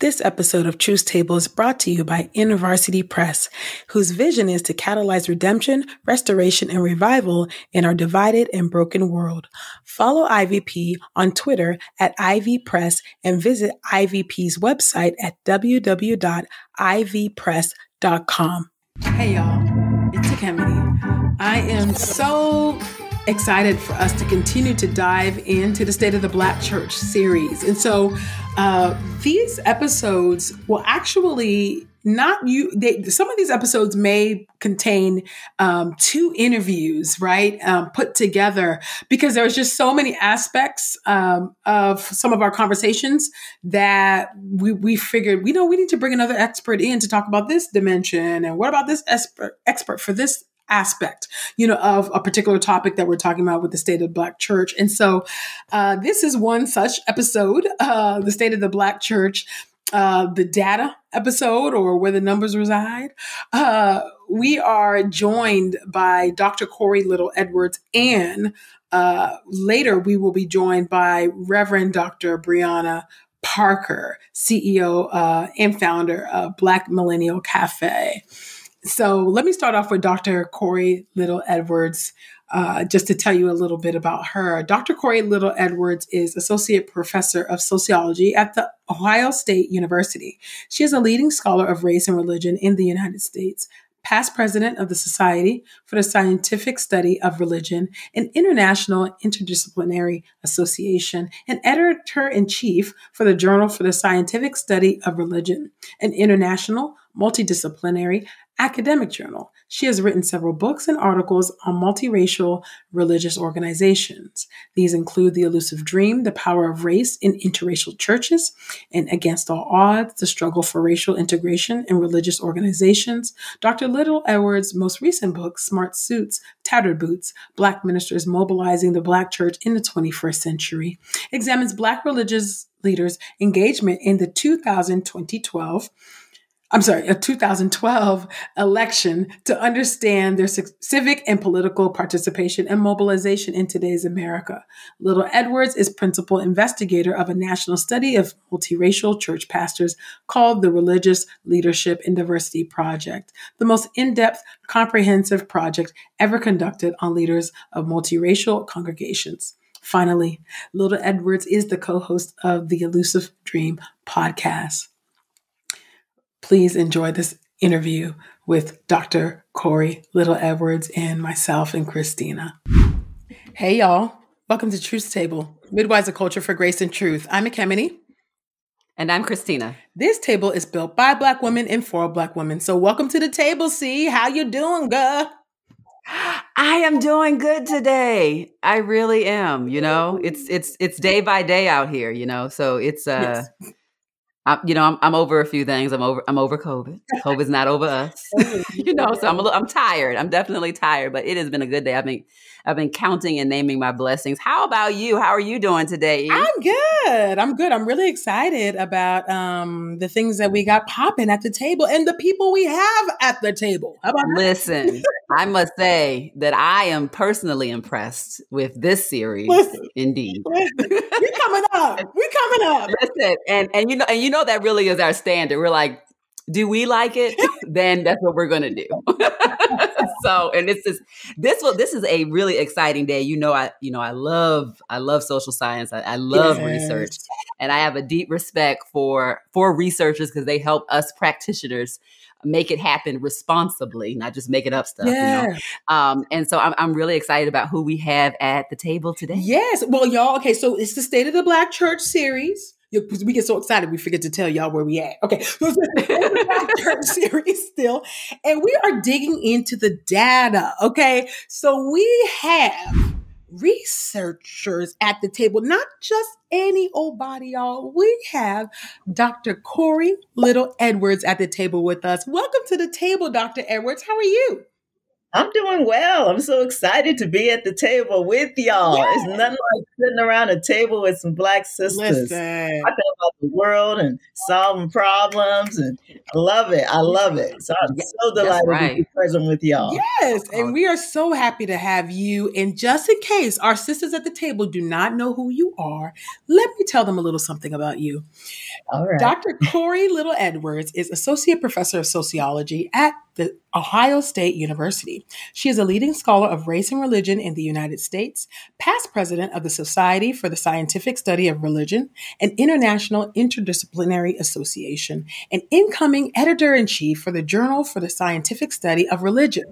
This episode of Truth Table is brought to you by InterVarsity Press, whose vision is to catalyze redemption, restoration, and revival in our divided and broken world. Follow IVP on Twitter at IVPress and visit IVP's website at www.ivpress.com. Hey y'all, it's Ekemini. I am so excited for us to continue to dive into the State of the Black Church series. And so uh, these episodes will actually not you they some of these episodes may contain um, two interviews right um, put together because there's just so many aspects um, of some of our conversations that we, we figured we know we need to bring another expert in to talk about this dimension and what about this expert expert for this aspect, you know, of a particular topic that we're talking about with the state of the Black Church. And so, uh, this is one such episode, uh, the state of the Black Church. Uh, the data episode or where the numbers reside. Uh, we are joined by Dr. Korie Little Edwards and uh, later we will be joined by Reverend Dr. Brianna Parker, CEO uh, and founder of Black Millennial Cafe. So let me start off with Dr. Korie Little Edwards. Uh, just to tell you a little bit about her. Dr. Korie Little Edwards is Associate Professor of Sociology at the Ohio State University. She is a leading scholar of race and religion in the United States, past president of the Society for the Scientific Study of Religion, an international interdisciplinary association, and editor in chief for the Journal for the Scientific Study of Religion, an international multidisciplinary academic journal. She has written several books and articles on multiracial religious organizations. These include The Elusive Dream, The Power of Race in Interracial Churches, and Against All Odds, The Struggle for Racial Integration in Religious Organizations. Dr. Little Edwards' most recent book, Smart Suits, Tattered Boots, Black Ministers Mobilizing the Black Church in the 21st Century, examines Black religious leaders' engagement in the 2000 2012 I'm sorry, a 2012 election to understand their civic and political participation and mobilization in today's America. Little Edwards is principal investigator of a national study of multiracial church pastors called the Religious Leadership and Diversity Project, the most in depth, comprehensive project ever conducted on leaders of multiracial congregations. Finally, Little Edwards is the co host of the Elusive Dream podcast. Please enjoy this interview with Dr. Korie Little Edwards and myself and Christina. Hey, y'all. Welcome to Truth Table, Midwives of Culture for Grace and Truth. I'm Ekemini. And I'm Christina. This table is built by Black women and for Black women. So welcome to the table, C. How you doing, girl? I am doing good today. I really am. You know, it's it's it's day by day out here. You know, so it's uh, yes. I, you know, I'm, I'm over a few things. I'm over. I'm over COVID. COVID's not over us. You know, so I'm a little. I'm tired. I'm definitely tired, but it has been a good day. I've been I've been counting and naming my blessings. How about you? How are you doing today? I'm good. I'm good. I'm really excited about um, the things that we got popping at the table and the people we have at the table. How about Listen, I must say that I am personally impressed with this series. Listen, indeed. Listen, we coming up. We're coming up. Listen, and and you know and you know that really is our standard. We're like do we like it? then that's what we're gonna do. so, and this is this will this is a really exciting day. You know, I you know I love I love social science. I, I love yes. research, and I have a deep respect for for researchers because they help us practitioners make it happen responsibly, not just make it up stuff. Yeah. You know? um, and so I'm, I'm really excited about who we have at the table today. Yes. Well, y'all, okay, so it's the State of the Black Church series we get so excited we forget to tell y'all where we at. Okay, so it's series still, and we are digging into the data. Okay, so we have researchers at the table, not just any old body, y'all. We have Dr. Korie Little Edwards at the table with us. Welcome to the table, Dr. Edwards. How are you? I'm doing well. I'm so excited to be at the table with y'all. Yes. It's nothing like sitting around a table with some black sisters Listen. talking about the world and solving problems, and I love it. I love it. So I'm so delighted right. to be present with y'all. Yes, and we are so happy to have you. And just in case our sisters at the table do not know who you are, let me tell them a little something about you. All right. Dr. Korie Little Edwards is associate professor of sociology at the Ohio State University. She is a leading scholar of race and religion in the United States, past president of the Society for the Scientific Study of Religion, an international interdisciplinary association, and incoming editor in chief for the Journal for the Scientific Study of Religion.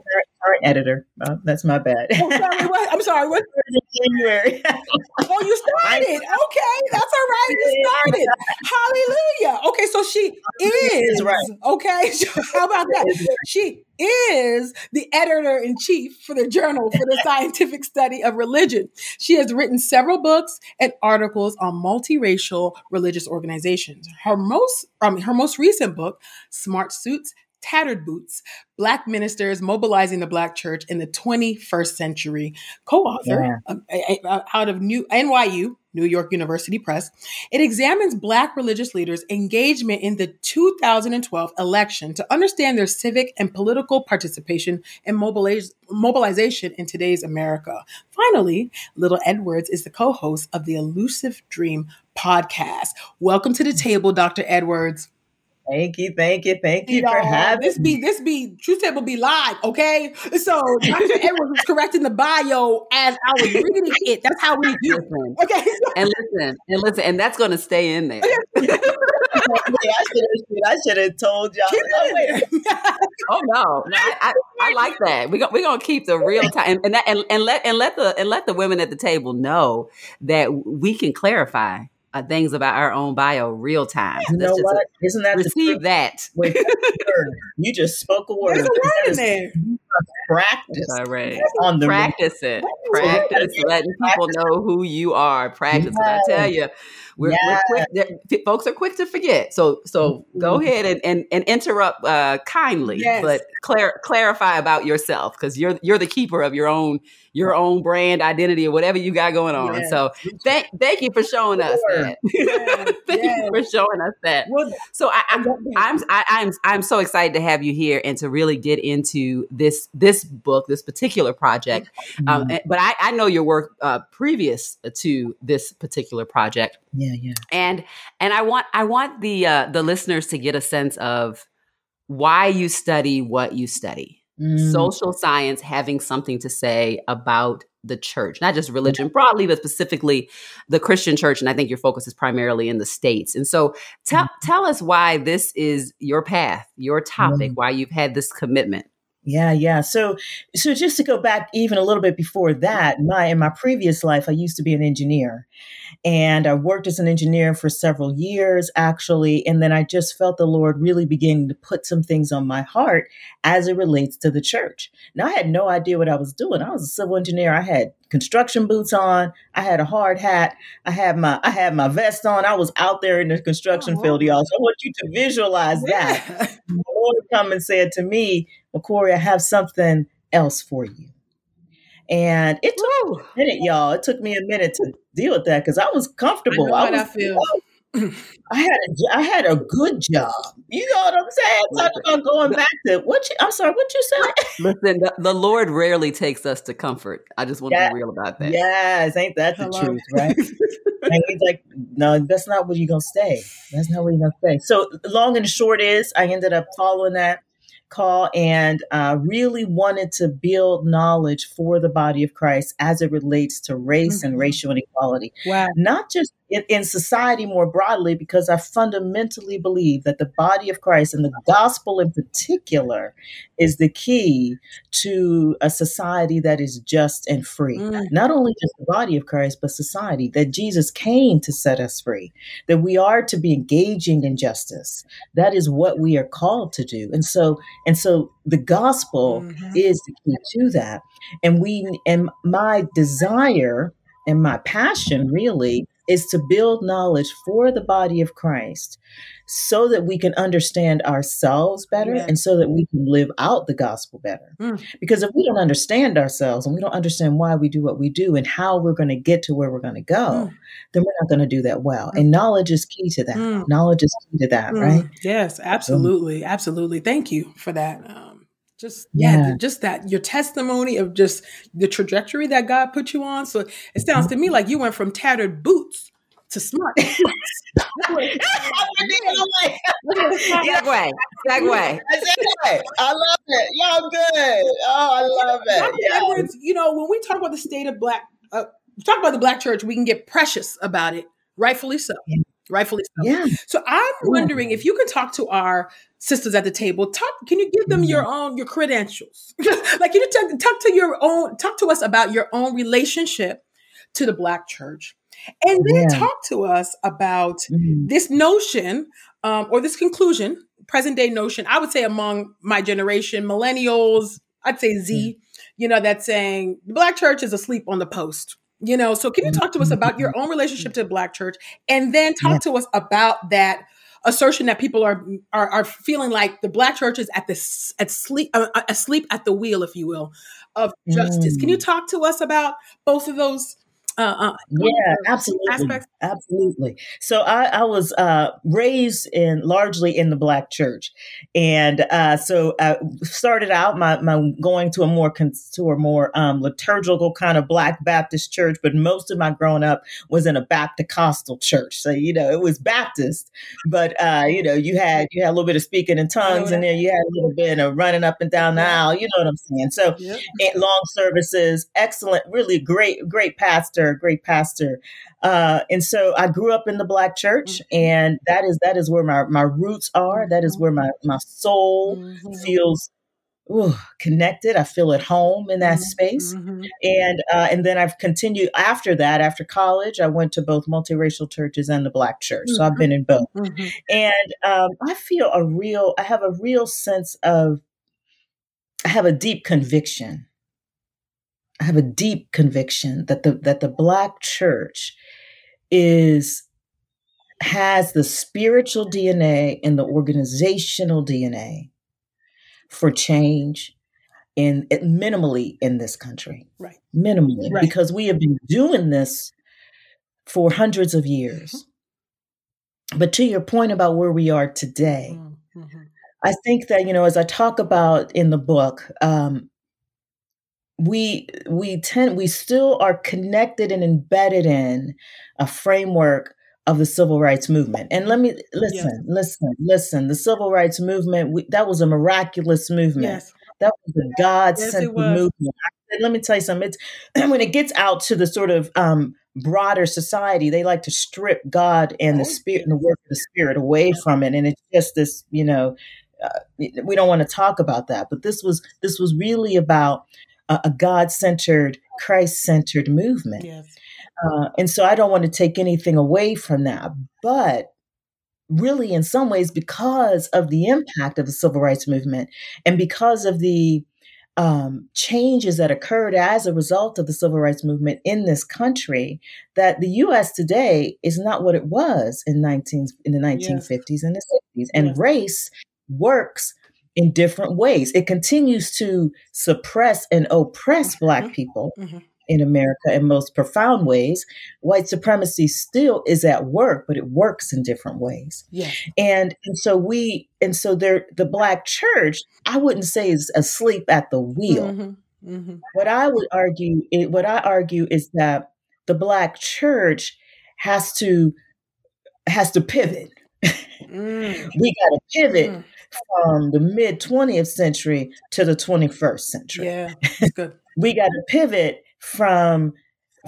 Current editor. Oh, that's my bad. oh, sorry, what? I'm sorry. What? January. oh, you started. Okay, that's all right. You started. Hallelujah. So she is right. Okay, how about that? She is the editor in chief for the Journal for the Scientific Study of Religion. She has written several books and articles on multiracial religious organizations. Her most, um, her most recent book, Smart Suits tattered boots, Black ministers mobilizing the Black church in the 21st century, co-author yeah. uh, out of New NYU, New York University Press. It examines Black religious leaders' engagement in the 2012 election to understand their civic and political participation and mobiliz- mobilization in today's America. Finally, Little Edwards is the co-host of the Elusive Dream podcast. Welcome to the table, Dr. Edwards. Thank you, thank you, thank you, you for having this. Be this be Truth Table be live, okay? So Dr. Edwards was correcting the bio as I was reading it. That's how we do. Listen, okay, and listen, and listen, and that's going to stay in there. I should have told y'all. Oh, oh no, no I, I, I, like that. We we're gonna keep the real time and, and that and, and let and let the and let the women at the table know that we can clarify uh, things about our own bio real time. You know what? Isn't that receive that? Wait, you just spoke a word. There's a word in there. Practice. All right. On the practice it. Practice letting people know who you are. Practice yes. I tell you, we're, yes. we're quick. Folks are quick to forget. So so mm-hmm. go ahead and, and, and interrupt uh, kindly, yes. but clar- clarify about yourself because you're you're the keeper of your own your own brand identity or whatever you got going on. Yes. So thank thank you for showing us that. Yes. thank yes. you for showing us that. Well, so I, I'm I'm I, I'm I'm so excited to have you here and to really get into this this book, this particular project. Um, mm-hmm. Um, but I, I know your work uh, previous to this particular project. Yeah, yeah. And and I want I want the uh, the listeners to get a sense of why you study what you study mm. social science having something to say about the church, not just religion broadly, but specifically the Christian church. And I think your focus is primarily in the States. And so tell, mm. tell us why this is your path, your topic, mm. why you've had this commitment. Yeah, yeah. So, so just to go back even a little bit before that, my in my previous life, I used to be an engineer, and I worked as an engineer for several years, actually. And then I just felt the Lord really beginning to put some things on my heart as it relates to the church. Now, I had no idea what I was doing. I was a civil engineer. I had construction boots on. I had a hard hat. I had my I had my vest on. I was out there in the construction oh, field, y'all. So I want you to visualize yeah. that. The Lord come and said to me, McCory, I have something else for you. And it took a minute, y'all. It took me a minute to deal with that because I was comfortable. I, I was, I feel. I had a I had a good job. You know what I'm saying? Talking about going back to what you, I'm sorry, what you said? Listen, the, the, Lord rarely takes us to comfort. I just want to be real about that. Yes, ain't that the Hello. truth, right? and he's like, no, that's not where you're gonna stay. That's not where you're gonna stay. So long and short is I ended up following that call and uh, really wanted to build knowledge for the body of Christ as it relates to race mm-hmm. and racial inequality. Wow. Not just in, in, society more broadly, because I fundamentally believe that the body of Christ and the gospel in particular is the key to a society that is just and free. Mm. Not only just the body of Christ, but society, that Jesus came to set us free, that we are to be engaging in justice. That is what we are called to do. And so, and so the gospel mm-hmm. is the key to that. And we, and my desire and my passion really is to build knowledge for the body of Christ so that we can understand ourselves better yeah. and so that we can live out the gospel better. Mm. Because if we don't understand ourselves and we don't understand why we do what we do and how we're going to get to where we're going to go, mm. then we're not going to do that well. Mm. And knowledge is key to that. Mm. Knowledge is key to that, mm. right? Yes, absolutely. Absolutely. Thank you for that. Just yeah, yeah, just that your testimony of just the trajectory that God put you on. So it sounds to me like you went from tattered boots to smart. Segway. Segway. I love it. Y'all good. Oh, I love it. Yeah. Edwards, you know, when we talk about the state of black, uh, talk about the black church, we can get precious about it, rightfully so. Yeah. Rightfully so. Yeah. So I'm wondering if you can talk to our sisters at the table. Talk. Can you give them your mm-hmm. own your credentials? like, can you talk, talk to your own? Talk to us about your own relationship to the black church and then yeah. talk to us about mm-hmm. this notion um, or this conclusion, present day notion, I would say among my generation, millennials, I'd say Z, mm-hmm. you know, that's saying the black church is asleep on the post. You know, so can you talk to us about your own relationship to the black church and then talk yeah. to us about that assertion that people are, are, are feeling like the black church is at the at sleep uh, uh, asleep at the wheel if you will of justice. Mm. Can you mm. talk to us about both of those uh, uh, yeah, absolutely, aspects? absolutely. So I, I was uh, raised in largely in the black church, and uh, so I started out my, my going to a more to a more um, liturgical kind of black Baptist church, but most of my growing up was in a Baptist church. So you know it was Baptist, but uh, you know you had you had a little bit of speaking in tongues, and then you had a little bit of running up and down the aisle. You know what I'm saying? So yep. long services, excellent, really great, great pastor great pastor. Uh, and so I grew up in the black church, mm-hmm. and that is that is where my, my roots are. That is where my, my soul mm-hmm. feels ooh, connected. I feel at home in that mm-hmm. space. Mm-hmm. And uh, and then I've continued after that. After college, I went to both multiracial churches and the black church. So I've been in both. Mm-hmm. And um, I feel a real. I have a real sense of. I have a deep conviction I have a deep conviction that the that the black church is has the spiritual DNA and the organizational DNA for change in minimally in this country. Right. Minimally. Right. Because we have been doing this for hundreds of years. Mm-hmm. But to your point about where we are today, mm-hmm. I think that, you know, as I talk about in the book, um, we we tend we still are connected and embedded in a framework of the civil rights movement. And let me listen, yes. listen, listen. The civil rights movement we, that was a miraculous movement. Yes. That was a God sent yes, movement. Let me tell you something. It's when it gets out to the sort of um, broader society, they like to strip God and the oh, spirit and the work of the spirit away from it, and it's just this, you know. Uh, we don't want to talk about that, but this was this was really about a, a God centered, Christ centered movement. Yes. Uh, and so I don't want to take anything away from that. But really, in some ways, because of the impact of the civil rights movement and because of the um, changes that occurred as a result of the civil rights movement in this country, that the U.S. today is not what it was in 19 in the 1950s yes. and the 60s, and yes. race works in different ways. It continues to suppress and oppress Black mm-hmm. people mm-hmm. in America in most profound ways. White supremacy still is at work, but it works in different ways. Yeah. And and so we and so there the Black church, I wouldn't say is asleep at the wheel. Mm-hmm. Mm-hmm. What I would argue, what I argue is that the Black church has to has to pivot. Mm. we got to pivot mm from the mid 20th century to the 21st century. Yeah, good. we got to pivot from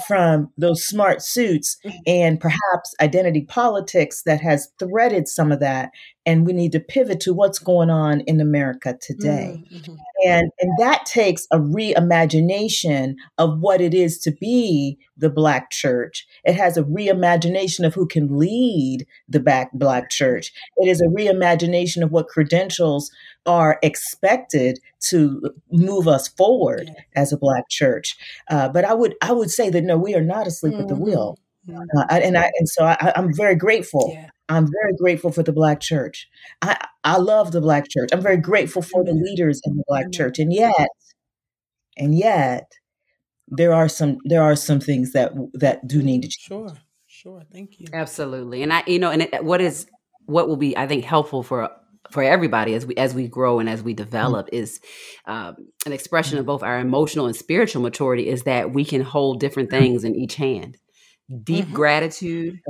from those smart suits mm-hmm. and perhaps identity politics that has threaded some of that and we need to pivot to what's going on in America today. Mm-hmm. And and that takes a reimagination of what it is to be the black church. It has a reimagination of who can lead the back black church. It is a reimagination of what credentials are expected to move us forward yeah. as a black church. Uh, but I would I would say that no, we are not asleep mm-hmm. at the mm-hmm. wheel. Mm-hmm. Uh, and I and so I, am very grateful. Yeah. I'm very grateful for the Black Church. I I love the Black Church. I'm very grateful for the leaders in the Black Church. And yet, and yet, there are some there are some things that that do need to change. Sure, sure. Thank you. Absolutely. And I, you know, and it, what is what will be, I think, helpful for for everybody as we as we grow and as we mm-hmm. develop mm-hmm. is um, an expression of both our emotional and spiritual maturity is that we can hold different mm-hmm. things in each hand deep mm-hmm. gratitude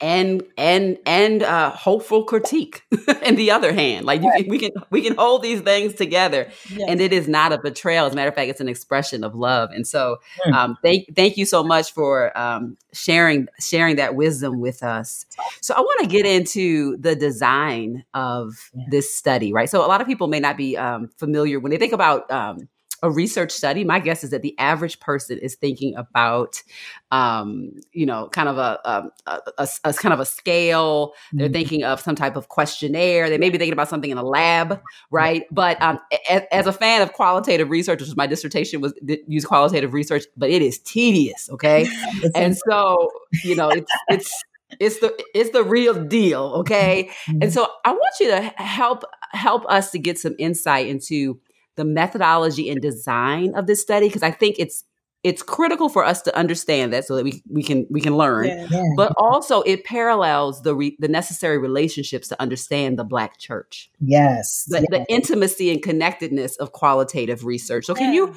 and and and uh, hopeful critique in the other hand like you, we can we can hold these things together yes. and it is not a betrayal as a matter of fact it's an expression of love and so hmm. um, thank thank you so much for um, sharing sharing that wisdom with us so i want to get into the design of yeah. this study right so a lot of people may not be um, familiar when they think about um, a research study, my guess is that the average person is thinking about, um, you know, kind of a, a, a, a, kind of a scale. They're mm-hmm. thinking of some type of questionnaire. They may be thinking about something in a lab, right? But um, as, as, a fan of qualitative research, which my dissertation was use qualitative research, but it is tedious, okay? and so, you know, it's it's it's the it's the real deal, okay? Mm-hmm. And so I want you to help help us to get some insight into the methodology and design of this study because I think it's it's critical for us to understand that so that we, we can we can learn. Yeah. but also it parallels the re, the necessary relationships to understand the black church. Yes. The, yes. the intimacy and connectedness of qualitative research. So can you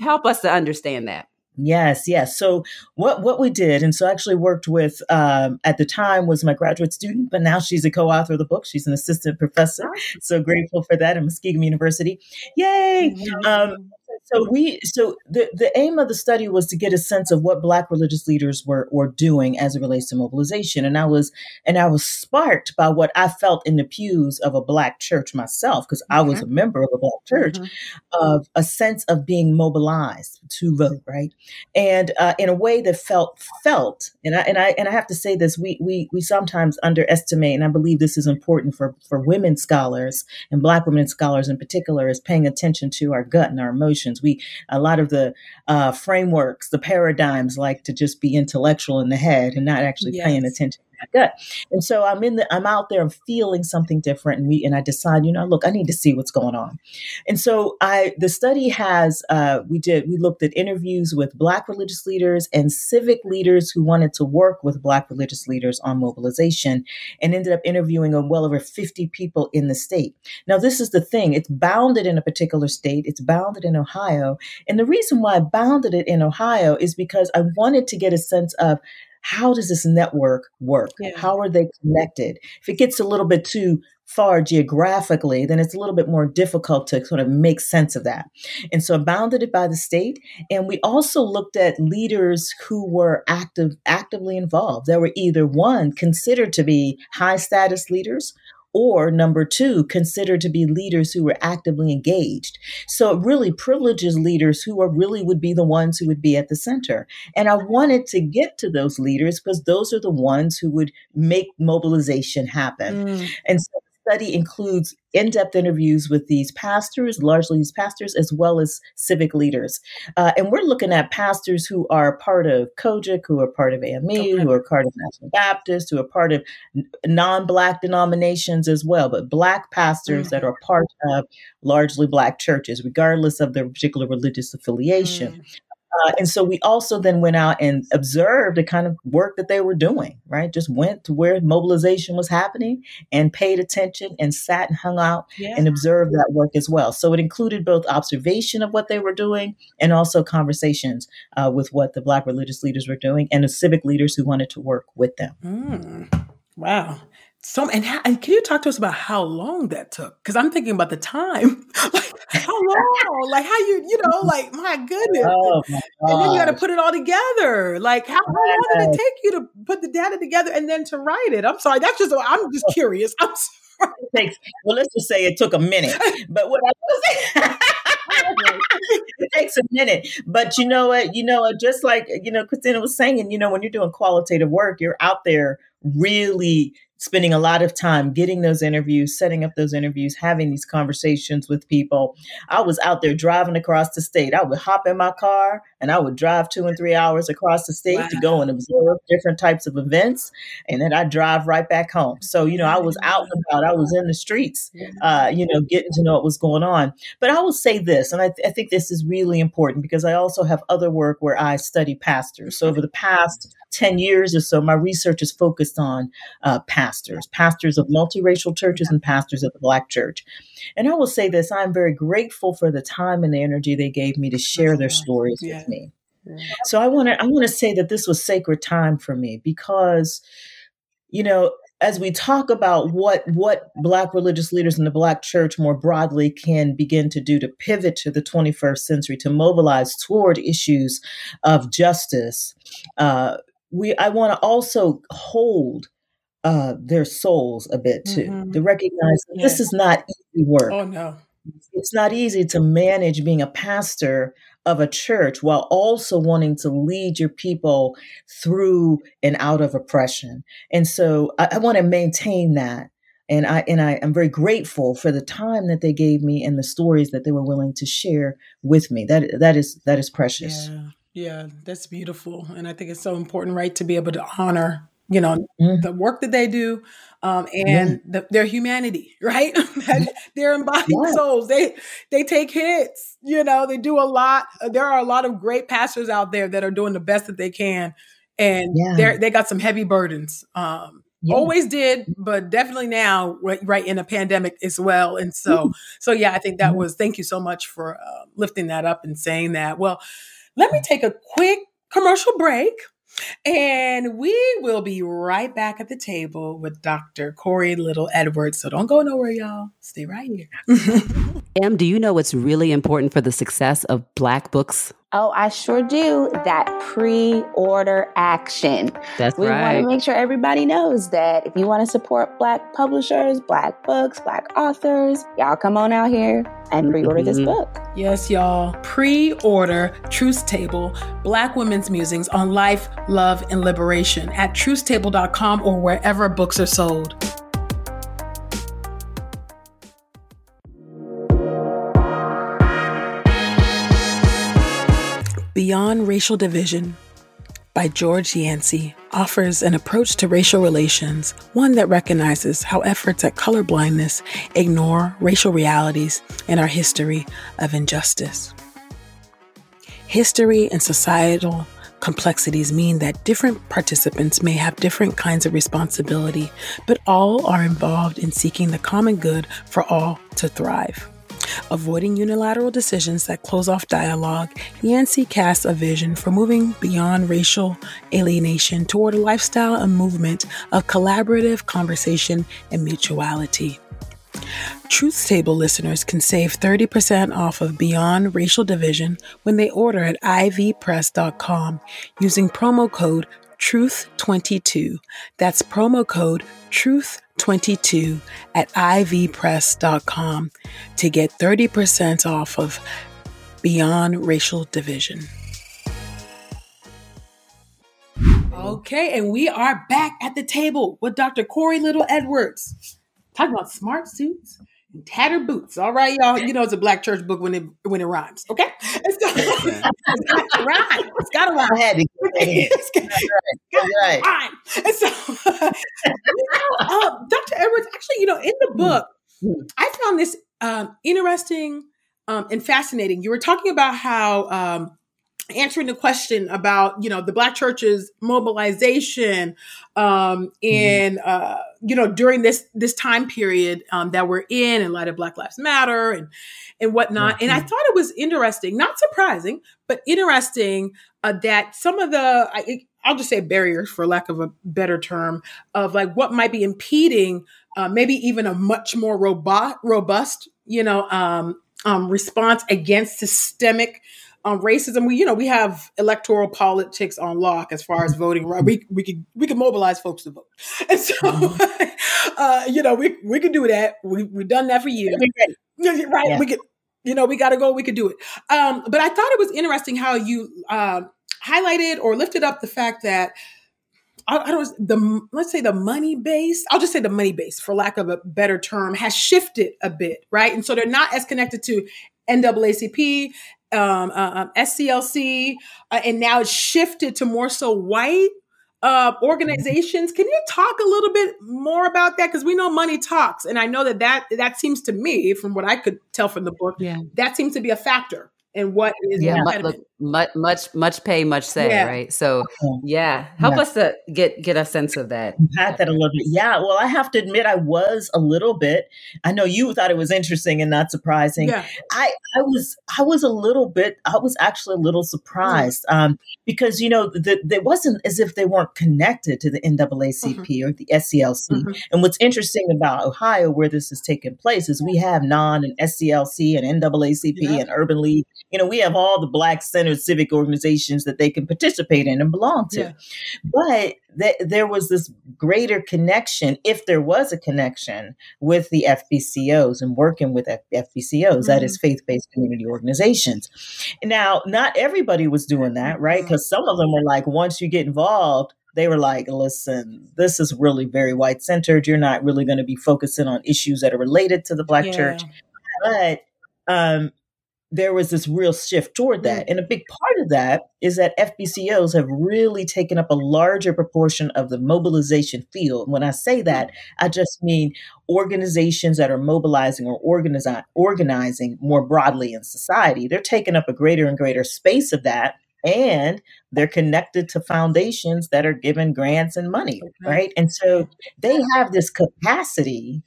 help us to understand that Yes, yes. So what what we did, and so I actually worked with um, at the time was my graduate student, but now she's a co-author of the book. She's an assistant professor. So grateful for that at Muskingum University. Yay! Um, so we so the the aim of the study was to get a sense of what black religious leaders were were doing as it relates to mobilization. And i was and i was sparked by what i felt in the pews of a black church myself because i was a member of a black church mm-hmm. of a sense of being mobilized to vote right? And uh, in a way that felt felt and i and i and i have to say this we we we sometimes underestimate and i believe this is important for for women scholars and black women scholars in particular is paying attention to our gut and our emotions we a lot of the uh, frameworks, the paradigms, like to just be intellectual in the head and not actually yes. paying attention gut. And so I'm in the I'm out there, I'm feeling something different, and we and I decide, you know, look, I need to see what's going on. And so I the study has uh, we did we looked at interviews with Black religious leaders and civic leaders who wanted to work with Black religious leaders on mobilization, and ended up interviewing well over 50 people in the state. Now this is the thing; it's bounded in a particular state. It's bounded in Ohio, and the reason why I bounded it in Ohio is because I wanted to get a sense of how does this network work? Yeah. How are they connected? If it gets a little bit too far geographically, then it's a little bit more difficult to sort of make sense of that. And so I bounded it by the state. And we also looked at leaders who were active, actively involved. There were either one considered to be high status leaders or number two, considered to be leaders who were actively engaged. So it really privileges leaders who are really would be the ones who would be at the center. And I wanted to get to those leaders because those are the ones who would make mobilization happen. Mm. And so study includes in depth interviews with these pastors, largely these pastors, as well as civic leaders. Uh, and we're looking at pastors who are part of COGIC, who are part of AME, okay. who are part of National Baptist, who are part of non Black denominations as well, but Black pastors mm-hmm. that are part of largely Black churches, regardless of their particular religious affiliation. Mm. Uh, and so we also then went out and observed the kind of work that they were doing, right? Just went to where mobilization was happening and paid attention and sat and hung out yeah. and observed that work as well. So it included both observation of what they were doing and also conversations uh, with what the Black religious leaders were doing and the civic leaders who wanted to work with them. Mm. Wow so and, how, and can you talk to us about how long that took? Because I'm thinking about the time. like how long? like how you you know like my goodness. Oh my and then you got to put it all together. Like how, how long did it take you to put the data together and then to write it? I'm sorry. That's just I'm just curious. I'm sorry. It takes well. Let's just say it took a minute. But what I was. it takes a minute. But you know what? You know, just like, you know, Christina was saying, you know, when you're doing qualitative work, you're out there really spending a lot of time getting those interviews, setting up those interviews, having these conversations with people. I was out there driving across the state. I would hop in my car and I would drive two and three hours across the state wow. to go and observe different types of events. And then I drive right back home. So, you know, I was out and about, I was in the streets, uh, you know, getting to know what was going on. But I will say this, and I, th- I think this is really important because I also have other work where I study pastors. So over the past 10 years or so, my research is focused on uh, pastors, pastors of multiracial churches and pastors of the Black church. And I will say this I'm very grateful for the time and the energy they gave me to share their stories yeah. with me. Yeah. So I want to I want to say that this was sacred time for me because you know as we talk about what what black religious leaders in the black church more broadly can begin to do to pivot to the 21st century to mobilize toward issues of justice uh, we I want to also hold uh, their souls a bit too mm-hmm. to recognize that this is not easy work. Oh no, it's not easy to manage being a pastor of a church while also wanting to lead your people through and out of oppression. And so I, I want to maintain that. And I and I am very grateful for the time that they gave me and the stories that they were willing to share with me. That that is that is precious. Yeah. Yeah, that's beautiful. And I think it's so important, right, to be able to honor, you know, mm. the work that they do um, and the, their humanity, right? they're embodied yeah. souls. They they take hits, you know, they do a lot. There are a lot of great pastors out there that are doing the best that they can. And yeah. they they got some heavy burdens. Um, yeah. always did but definitely now right, right, in a pandemic as well and so so yeah i think that was thank you so much for uh, lifting that up and saying that well let me take a quick commercial break. And we will be right back at the table with Dr. Korie Little Edwards. So don't go nowhere, y'all. Stay right here. Em, do you know what's really important for the success of Black books? Oh, I sure do. That pre order action. That's we right. We want to make sure everybody knows that if you want to support Black publishers, Black books, Black authors, y'all come on out here and pre order mm-hmm. this book. Yes, y'all. Pre order Truth Table Black Women's Musings on Life, Love, and Liberation at truthstable.com or wherever books are sold. Beyond Racial Division by George Yancey offers an approach to racial relations, one that recognizes how efforts at colorblindness ignore racial realities in our history of injustice. History and societal complexities mean that different participants may have different kinds of responsibility, but all are involved in seeking the common good for all to thrive. Avoiding unilateral decisions that close off dialogue, Yancey casts a vision for moving beyond racial alienation toward a lifestyle and movement of collaborative conversation and mutuality. Truth Table listeners can save 30% off of Beyond Racial Division when they order at ivpress.com using promo code TRUTH22. That's promo code TRUTH22 at ivpress.com to get 30% off of Beyond Racial Division. Okay, and we are back at the table with Dr. Korie Little Edwards talking about smart suits tattered boots. All right, y'all. You know it's a black church book when it when it rhymes. Okay, it's got, it's got to rhyme. It's got to rhyme. I had to it's got, right. right. And so, uh, Dr. Edwards, actually, you know, in the book, I found this um, interesting um, and fascinating. You were talking about how. Answering the question about you know the black church's mobilization um in mm-hmm. uh you know during this this time period um that we're in in light of black lives matter and and whatnot and i mm-hmm. thought it was interesting not surprising but interesting uh, that some of the I, i'll just say barriers for lack of a better term of like what might be impeding uh, maybe even a much more robust robust you know um um response against systemic um, racism. We, you know, we have electoral politics on lock as far as voting. Right, we we could we can mobilize folks to vote, and so mm-hmm. uh, you know we we can do that. We we've done that for years, right? Yeah. We could, you know, we got to go. We could do it. Um, but I thought it was interesting how you uh, highlighted or lifted up the fact that I, I don't the let's say the money base. I'll just say the money base, for lack of a better term, has shifted a bit, right? And so they're not as connected to NAACP, um, uh, um, SCLC, uh, and now it's shifted to more so white uh, organizations. Can you talk a little bit more about that? Because we know money talks, and I know that that that seems to me, from what I could tell from the book, yeah. that seems to be a factor in what is yeah, much, much, much, much pay, much say, yeah. right? So, yeah, help yeah. us to get get a sense of that. Unpack that a little bit. Yeah, well, I have to admit, I was a little bit. I know you thought it was interesting and not surprising. Yeah. I I was I was a little bit. I was actually a little surprised mm-hmm. um, because you know the, it wasn't as if they weren't connected to the NAACP mm-hmm. or the SCLC. Mm-hmm. And what's interesting about Ohio, where this is taking place, is we have NAN and SCLC and NAACP yeah. and Urban League. You know, we have all the Black centered civic organizations that they can participate in and belong to. Yeah. But th- there was this greater connection, if there was a connection, with the FBCOs and working with F- FBCOs, mm-hmm. that is mm-hmm. faith based community organizations. Now, not everybody was doing that, right? Because mm-hmm. some of them were like, once you get involved, they were like, listen, this is really very white centered. You're not really going to be focusing on issues that are related to the Black yeah. church. But um, there was this real shift toward that. Mm. And a big part of that is that FBCOs have really taken up a larger proportion of the mobilization field. When I say mm. that, I just mean organizations that are mobilizing or organizing, organizing more broadly in society. They're taking up a greater and greater space of that. And they're connected to foundations that are given grants and money, right? And so they have this capacity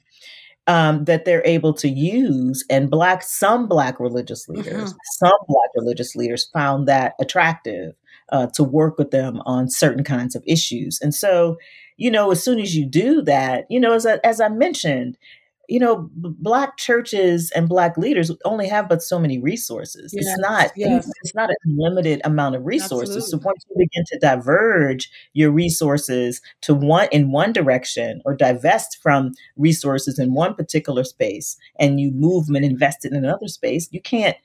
um, that they're able to use. And black, some black religious leaders, mm-hmm. some black religious leaders found that attractive uh, to work with them on certain kinds of issues. And so, you know, as soon as you do that, you know, as I, as I mentioned, you know, black churches and black leaders only have but so many resources. Yes, it's not yes. it's not a limited amount of resources. Absolutely. So once you begin to diverge your resources to one in one direction or divest from resources in one particular space and you move and invest it in another space, you can't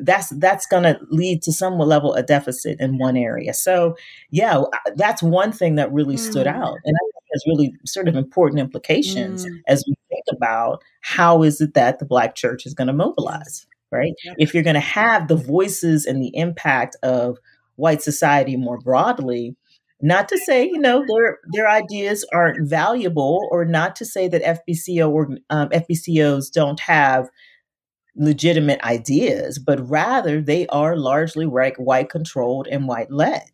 that's that's going to lead to some level of deficit in one area. So, yeah, that's one thing that really mm. stood out, and I has really sort of important implications mm. as we think about how is it that the Black Church is going to mobilize, right? Yep. If you're going to have the voices and the impact of white society more broadly. Not to say, you know, their their ideas aren't valuable, or not to say that FBCO or um, FBCOs don't have legitimate ideas, but rather they are largely white, white controlled and white led.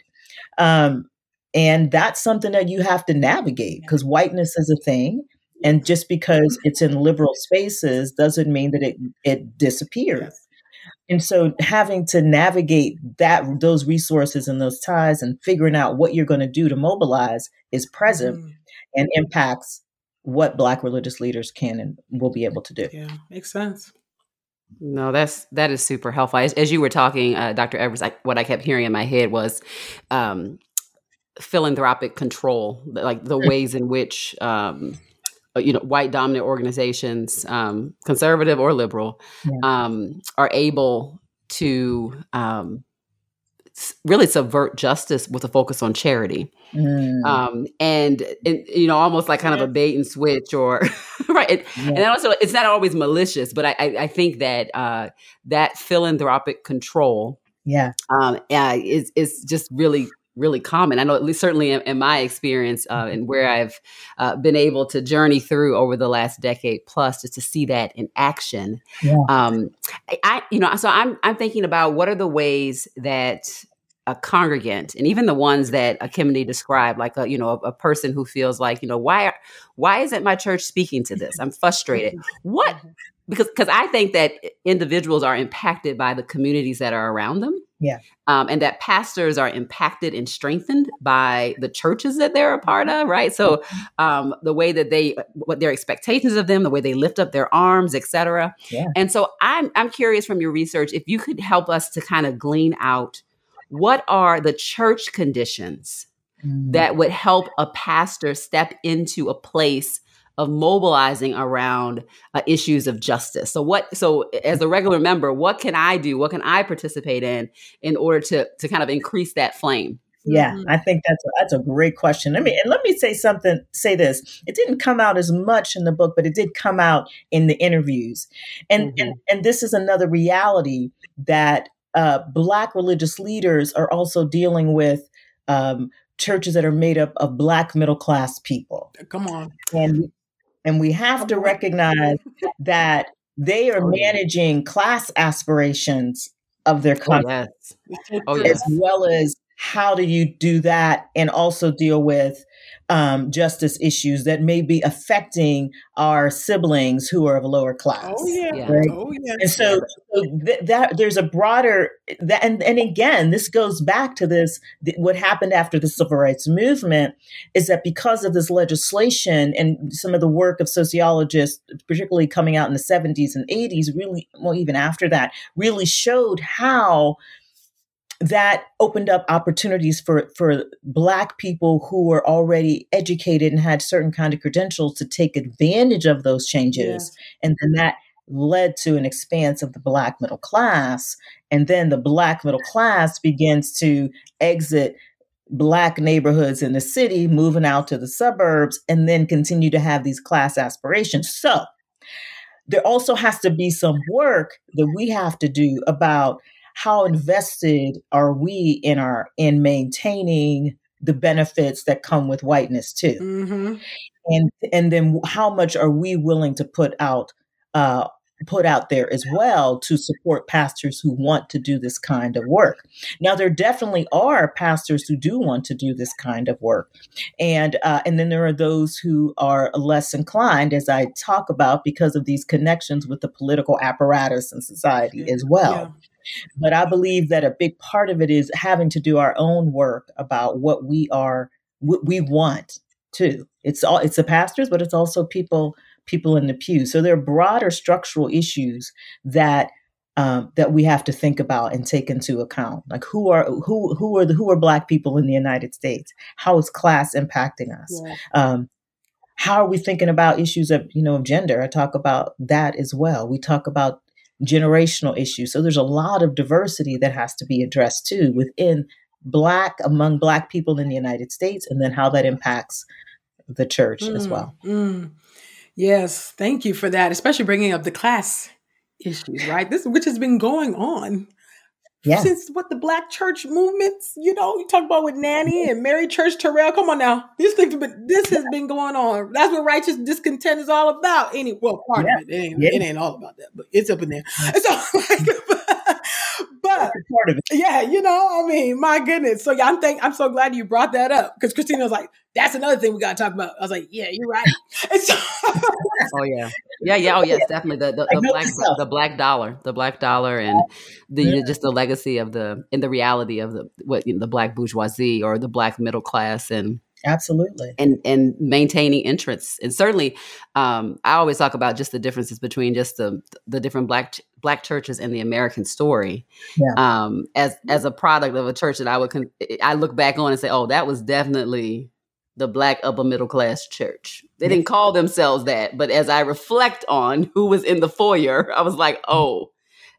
Um, and that's something that you have to navigate because whiteness is a thing. And just because it's in liberal spaces doesn't mean that it, it disappears. And so having to navigate that those resources and those ties and figuring out what you're going to do to mobilize is present mm. and impacts what black religious leaders can and will be able to do. Yeah, makes sense. No, that's that is super helpful. As, as you were talking, uh, Dr. Edwards, I, what I kept hearing in my head was um, philanthropic control, like the ways in which um, uh, you know white dominant organizations, um, conservative or liberal, yeah. um, are able to um, really subvert justice with a focus on charity. Mm. Um, and, and, you know, almost like kind of a bait and switch or right. It, yeah. And also it's not always malicious, but I, I, I think that, uh, that philanthropic control, yeah, um, uh, is, is just really really common. I know, at least certainly in, in my experience uh, and where I've uh, been able to journey through over the last decade plus, just to see that in action. Yeah. Um, I, you know, so I'm I'm thinking about what are the ways that a congregant and even the ones that Ekemini described, like a you know a, a, person who feels like you know why why isn't my church speaking to this? I'm frustrated. What mm-hmm. Because because I think that individuals are impacted by the communities that are around them. Yeah. Um, and that pastors are impacted and strengthened by the churches that they're a part of, right? So um, the way that they, what their expectations of them, the way they lift up their arms, etc. Yeah. And so I'm I'm curious from your research if you could help us to kind of glean out what are the church conditions mm. that would help a pastor step into a place of mobilizing around uh, issues of justice. So what so as a regular member, what can I do? What can I participate in in order to to kind of increase that flame? Yeah, mm-hmm. I think that's a, that's a great question. Let me and let me say something. Say this: it didn't come out as much in the book, but it did come out in the interviews, and mm-hmm. and and this is another reality that uh, Black religious leaders are also dealing with. Um, churches that are made up of black middle class people. Come on. And and we have to uh-huh. recognize that they are oh, managing class aspirations of their oh, country, oh, yes. oh, yes. as well as how do you do that and also deal with um, justice issues that may be affecting our siblings who are of a lower class. Oh yeah, right? oh yeah. And so, so th- that there's a broader that, and and again, this goes back to this. Th- what happened after the civil rights movement is that because of this legislation and some of the work of sociologists, particularly coming out in the 70s and 80s, really, well, even after that, really showed how that opened up opportunities for for black people who were already educated and had certain kind of credentials to take advantage of those changes. And then that led to an expanse of the black middle class. And then the black middle class begins to exit black neighborhoods in the city moving out to the suburbs and then continue to have these class aspirations. So there also has to be some work that we have to do about how invested are we in our in maintaining the benefits that come with whiteness too mm-hmm. and and then how much are we willing to put out uh, put out there as well to support pastors who want to do this kind of work. Now, there definitely are pastors who do want to do this kind of work, and uh, and then there are those who are less inclined, as I talk about, because of these connections with the political apparatus and society as well. Yeah. But I believe that a big part of it is having to do our own work about what we are, what we want too. It's all, it's the pastors, but it's also people, people in the pew. So there are broader structural issues that um, that we have to think about and take into account. Like who are who who are the who are Black people in the United States? How is class impacting us? Yeah. Um, how are we thinking about issues of you know of gender? I talk about that as well. We talk about generational issues. So there's a lot of diversity that has to be addressed too within Black, among Black people in the United States, and then how that impacts the church mm, as well. Mm. Yes, thank you for that, especially bringing up the class issues, right? This which has been going on yeah. since what the black church movements, you know, you talk about with Nannie mm-hmm. and Mary Church Terrell. Come on now. This thing this has been going on. That's what righteous discontent is all about. Any well, part yeah. of it. It ain't, yeah. it ain't all about that, but it's up in there. So but part of it. yeah, you know, I mean, my goodness. So yeah, I'm think I'm so glad you brought that up because Christina was like, that's another thing we gotta talk about. I was like, yeah, you're right. So, oh yeah. Yeah, yeah, oh yes, definitely the the, the black the black dollar, the black dollar, and the yeah. just the legacy of the and the reality of the what you know, the black bourgeoisie or the black middle class, and absolutely, and and maintaining interests, and certainly, um, I always talk about just the differences between just the the different black black churches and the American story, yeah. um, as as a product of a church that I would con- I look back on and say, oh, that was definitely the black upper middle class church. They didn't call themselves that, but as I reflect on who was in the foyer, I was like, oh,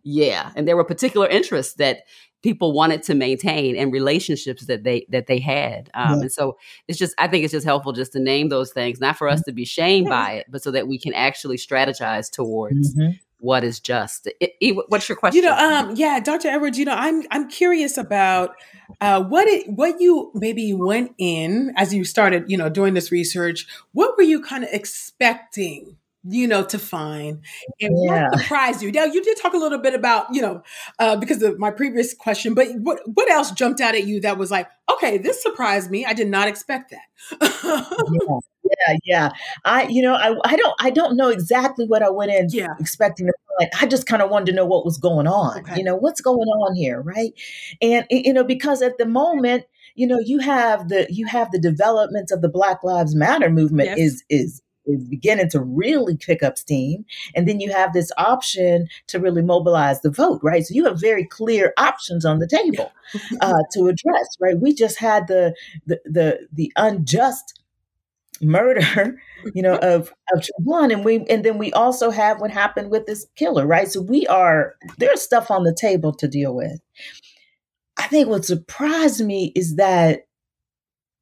yeah. And there were particular interests that people wanted to maintain and relationships that they that they had. Um, yeah. And so it's just I think it's just helpful just to name those things, not for us mm-hmm. to be shamed by it, but so that we can actually strategize towards mm-hmm what is just. It, it, what's your question? You know, um, yeah, Dr. Edwards. You know, I'm I'm curious about uh, what it what you maybe went in as you started, you know, doing this research. What were you kind of expecting? You know, to find and yeah. what surprised you? Now, you did talk a little bit about, you know, uh, because of my previous question, but what what else jumped out at you that was like, okay, this surprised me. I did not expect that. yeah yeah, yeah. I, you know, I, I don't, I don't know exactly what I went in yeah. expecting to find. I just kind of wanted to know what was going on. Okay. You know, what's going on here, right? And you know, because at the moment, you know, you have the you have the developments of the Black Lives Matter movement yes. is is is beginning to really pick up steam. And then you have this option to really mobilize the vote, right? So you have very clear options on the table uh, to address, right? We just had the the the, the unjust murder, you know, of of Trayvon, and we and then we also have what happened with this killer, right? So we are there's stuff on the table to deal with. I think what surprised me is that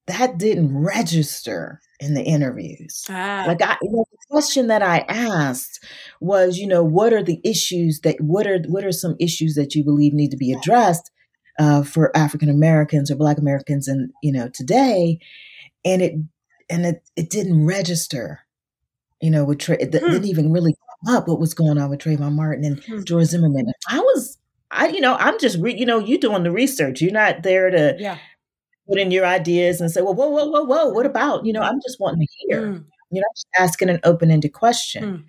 that didn't register in the interviews. Ah. Like I, you know, the question that I asked was, you know, what are the issues that what are what are some issues that you believe need to be addressed uh, for African Americans or Black Americans, and you know, today, and it and it it didn't register. You know, with Tra- it hmm. didn't even really come up what was going on with Trayvon Martin and hmm. George Zimmerman. I was, I you know, I'm just re- you know, you doing the research. You're not there to yeah put in your ideas and say, well, whoa, whoa, whoa, whoa, what about? You know, I'm just wanting to hear. Mm. You know, just asking an open-ended question. Mm.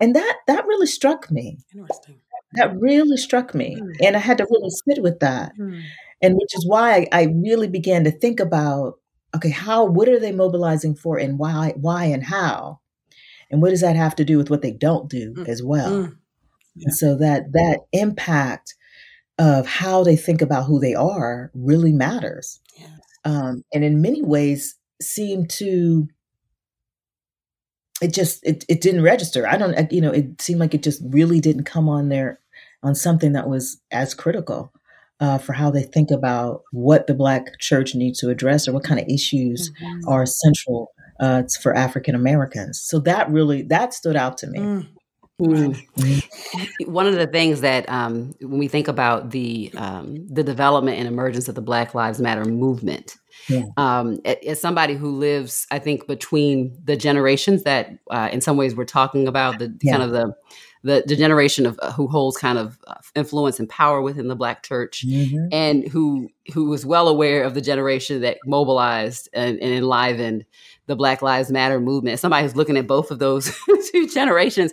And that that really struck me. Interesting. That really struck me. Mm. And I had to really sit with that. Mm. And which is why I, I really began to think about, okay, how what are they mobilizing for and why, why and how? And what does that have to do with what they don't do mm. as well? Mm. Yeah. And so that that impact of how they think about who they are really matters. Um, and in many ways seem to it just it, it didn't register i don't you know it seemed like it just really didn't come on there on something that was as critical uh, for how they think about what the black church needs to address or what kind of issues mm-hmm. are central uh, for african americans so that really that stood out to me mm. Mm-hmm. One of the things that um, when we think about the um, the development and emergence of the Black Lives Matter movement, yeah. um, as somebody who lives, I think between the generations that, uh, in some ways, we're talking about the yeah. kind of the the, the generation of uh, who holds kind of uh, influence and power within the black church mm-hmm. and who who was well aware of the generation that mobilized and, and enlivened the Black Lives Matter movement. Somebody who's looking at both of those two generations,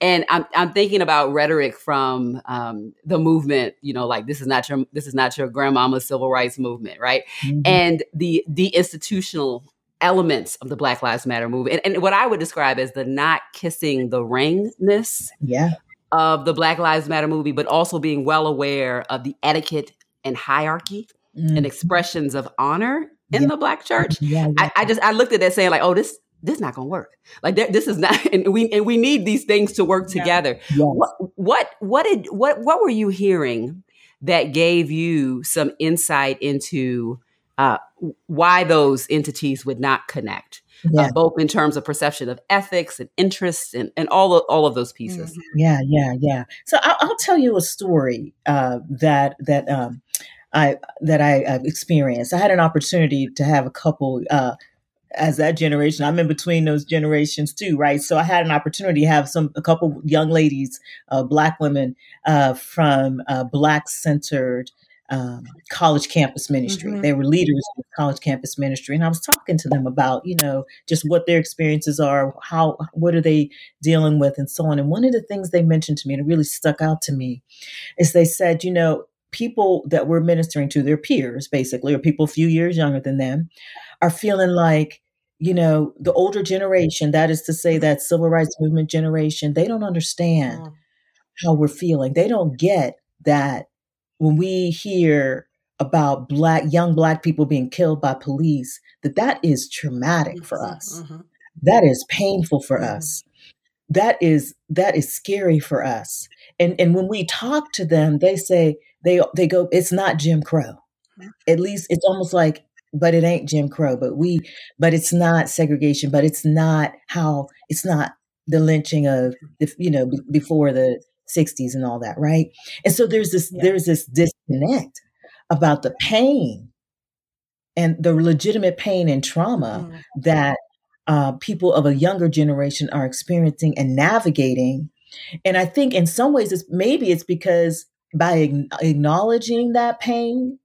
and I'm I'm thinking about rhetoric from um, the movement. You know, like this is not your this is not your grandmama's civil rights movement, right? Mm-hmm. And the the institutional elements of the Black Lives Matter movement, and, and what I would describe as the not kissing the ringness, yeah. Of the Black Lives Matter movie, but also being well aware of the etiquette and hierarchy mm-hmm. and expressions of honor in yeah. the black church. Yeah, yeah. I, I, just I looked at that saying like, oh, this this not going to work. Like this is not, and we and we need these things to work together. Yes. What what what did what what were you hearing that gave you some insight into uh, why those entities would not connect? Uh, both in terms of perception of ethics and interests and, and all of all of those pieces. Mm-hmm. Yeah, yeah, yeah. So I'll, I'll tell you a story uh, that that um, I that I have experienced. I had an opportunity to have a couple uh, as that generation. I'm in between those generations too, right? So I had an opportunity to have some a couple young ladies, uh, black women uh, from uh, black centered. Um, college campus ministry. Mm-hmm. They were leaders of college campus ministry, and I was talking to them about, you know, just what their experiences are, how, what are they dealing with, and so on. And one of the things they mentioned to me, and it really stuck out to me, is they said, you know, people that we're ministering to, their peers, basically, or people a few years younger than them, are feeling like, you know, the older generation, that is to say, that civil rights movement generation, they don't understand mm. how we're feeling. They don't get that when we hear about black young black people being killed by police that that is traumatic for us mm-hmm. that is painful for mm-hmm. us that is that is scary for us and and when we talk to them they say they they go it's not jim crow. At least it's almost like but it ain't jim crow but we but it's not segregation but it's not how it's not the lynching of the, you know b- before the 60s and all that right? And so there's this yeah. there's this disconnect about the pain and the legitimate pain and trauma mm-hmm. that uh, people of a younger generation are experiencing and navigating. And i think in some ways it's maybe it's because by acknowledging that pain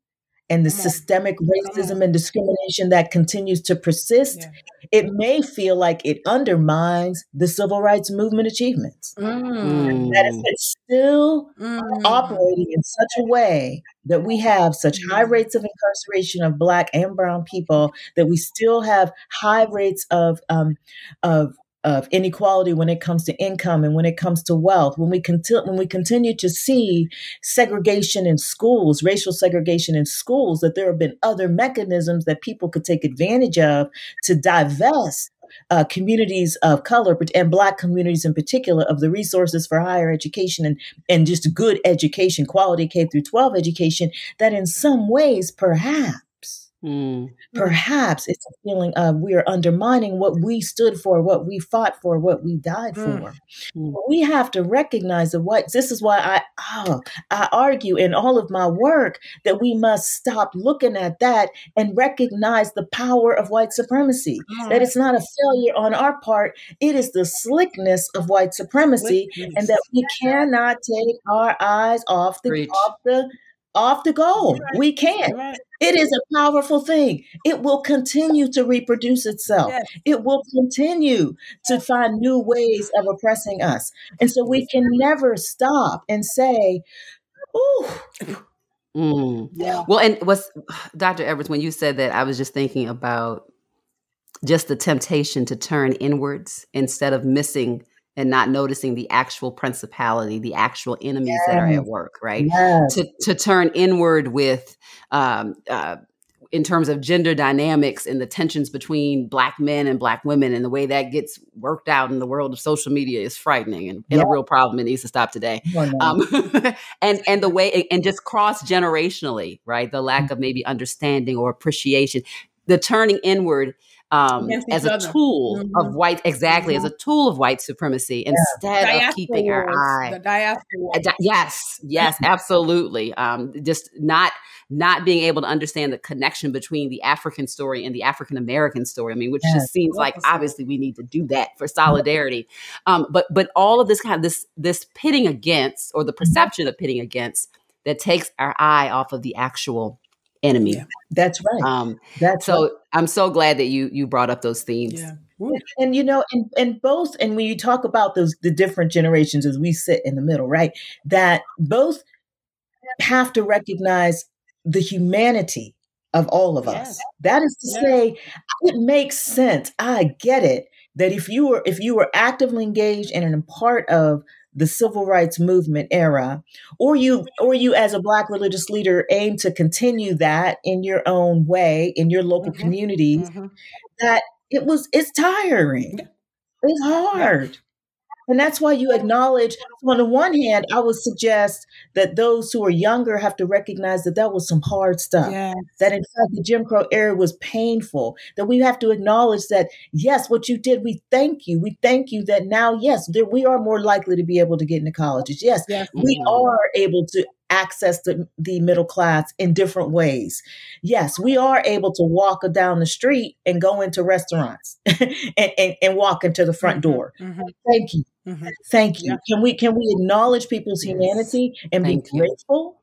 and the systemic racism and discrimination that continues to persist, yeah. it may feel like it undermines the civil rights movement achievements. Mm. That is, it's still mm. operating in such a way that we have such high mm. rates of incarceration of Black and Brown people, that we still have high rates of um, of of inequality when it comes to income and when it comes to wealth, when we continue when we continue to see segregation in schools, racial segregation in schools, that there have been other mechanisms that people could take advantage of to divest uh, communities of color and Black communities in particular of the resources for higher education and, and just good education, quality K through 12 education, that in some ways, perhaps, Mm. Perhaps it's a feeling of we are undermining what we stood for, what we fought for, what we died mm. for. Mm. We have to recognize that what this is why I oh, I argue in all of my work that we must stop looking at that and recognize the power of white supremacy. Mm. That it's not a failure on our part, it is the slickness of white supremacy, slickness. and that we cannot take our eyes off the off the off the goal. Right. We can't. Right. It is a powerful thing. It will continue to reproduce itself. Yes. It will continue to find new ways of oppressing us. And so we can never stop and say, ooh. Mm. Yeah. Well, and what's Dr. Edwards, when you said that, I was just thinking about just the temptation to turn inwards instead of missing and not noticing the actual principality, the actual enemies yes. that are at work, right? Yes. To to turn inward with um, uh, in terms of gender dynamics and the tensions between black men and black women and the way that gets worked out in the world of social media is frightening and, and a real problem. It needs to stop today. Um, and and the way and just cross generationally, right? The lack mm-hmm. of maybe understanding or appreciation, the turning inward um, as a other. tool mm-hmm. of white exactly mm-hmm. as a tool of white supremacy yeah. instead diaspora of keeping our eye the diaspora uh, yes yes absolutely um, just not not being able to understand the connection between the African story and the African American story. I mean, which yes. just seems like obviously we need to do that for solidarity. Um, but but all of this kind of this this pitting against or the mm-hmm. perception of pitting against that takes our eye off of the actual enemy. Yeah, that's right. Um, that's so. Right. I'm so glad that you you brought up those themes. Yeah. And, you know, and, and both, and when you talk about those the different generations as we sit in the middle, right? That both have to recognize the humanity of all of yes. us. That is to yes. say, it makes sense. I get it that if you were if you were actively engaged and a part of the civil rights movement era or you or you as a black religious leader aim to continue that in your own way in your local mm-hmm. communities mm-hmm. that it was it's tiring it's hard and that's why you acknowledge, on the one hand, I would suggest that those who are younger have to recognize that that was some hard stuff. Yes. That in fact, the Jim Crow era was painful. That we have to acknowledge that, yes, what you did, we thank you. We thank you that now, yes, there, we are more likely to be able to get into colleges. Yes, yes. we are able to access the, the middle class in different ways. Yes, we are able to walk down the street and go into restaurants and, and, and, walk into the front mm-hmm, door. Mm-hmm. Thank you. Mm-hmm. Thank you. Can we can we acknowledge people's humanity and Thank be grateful?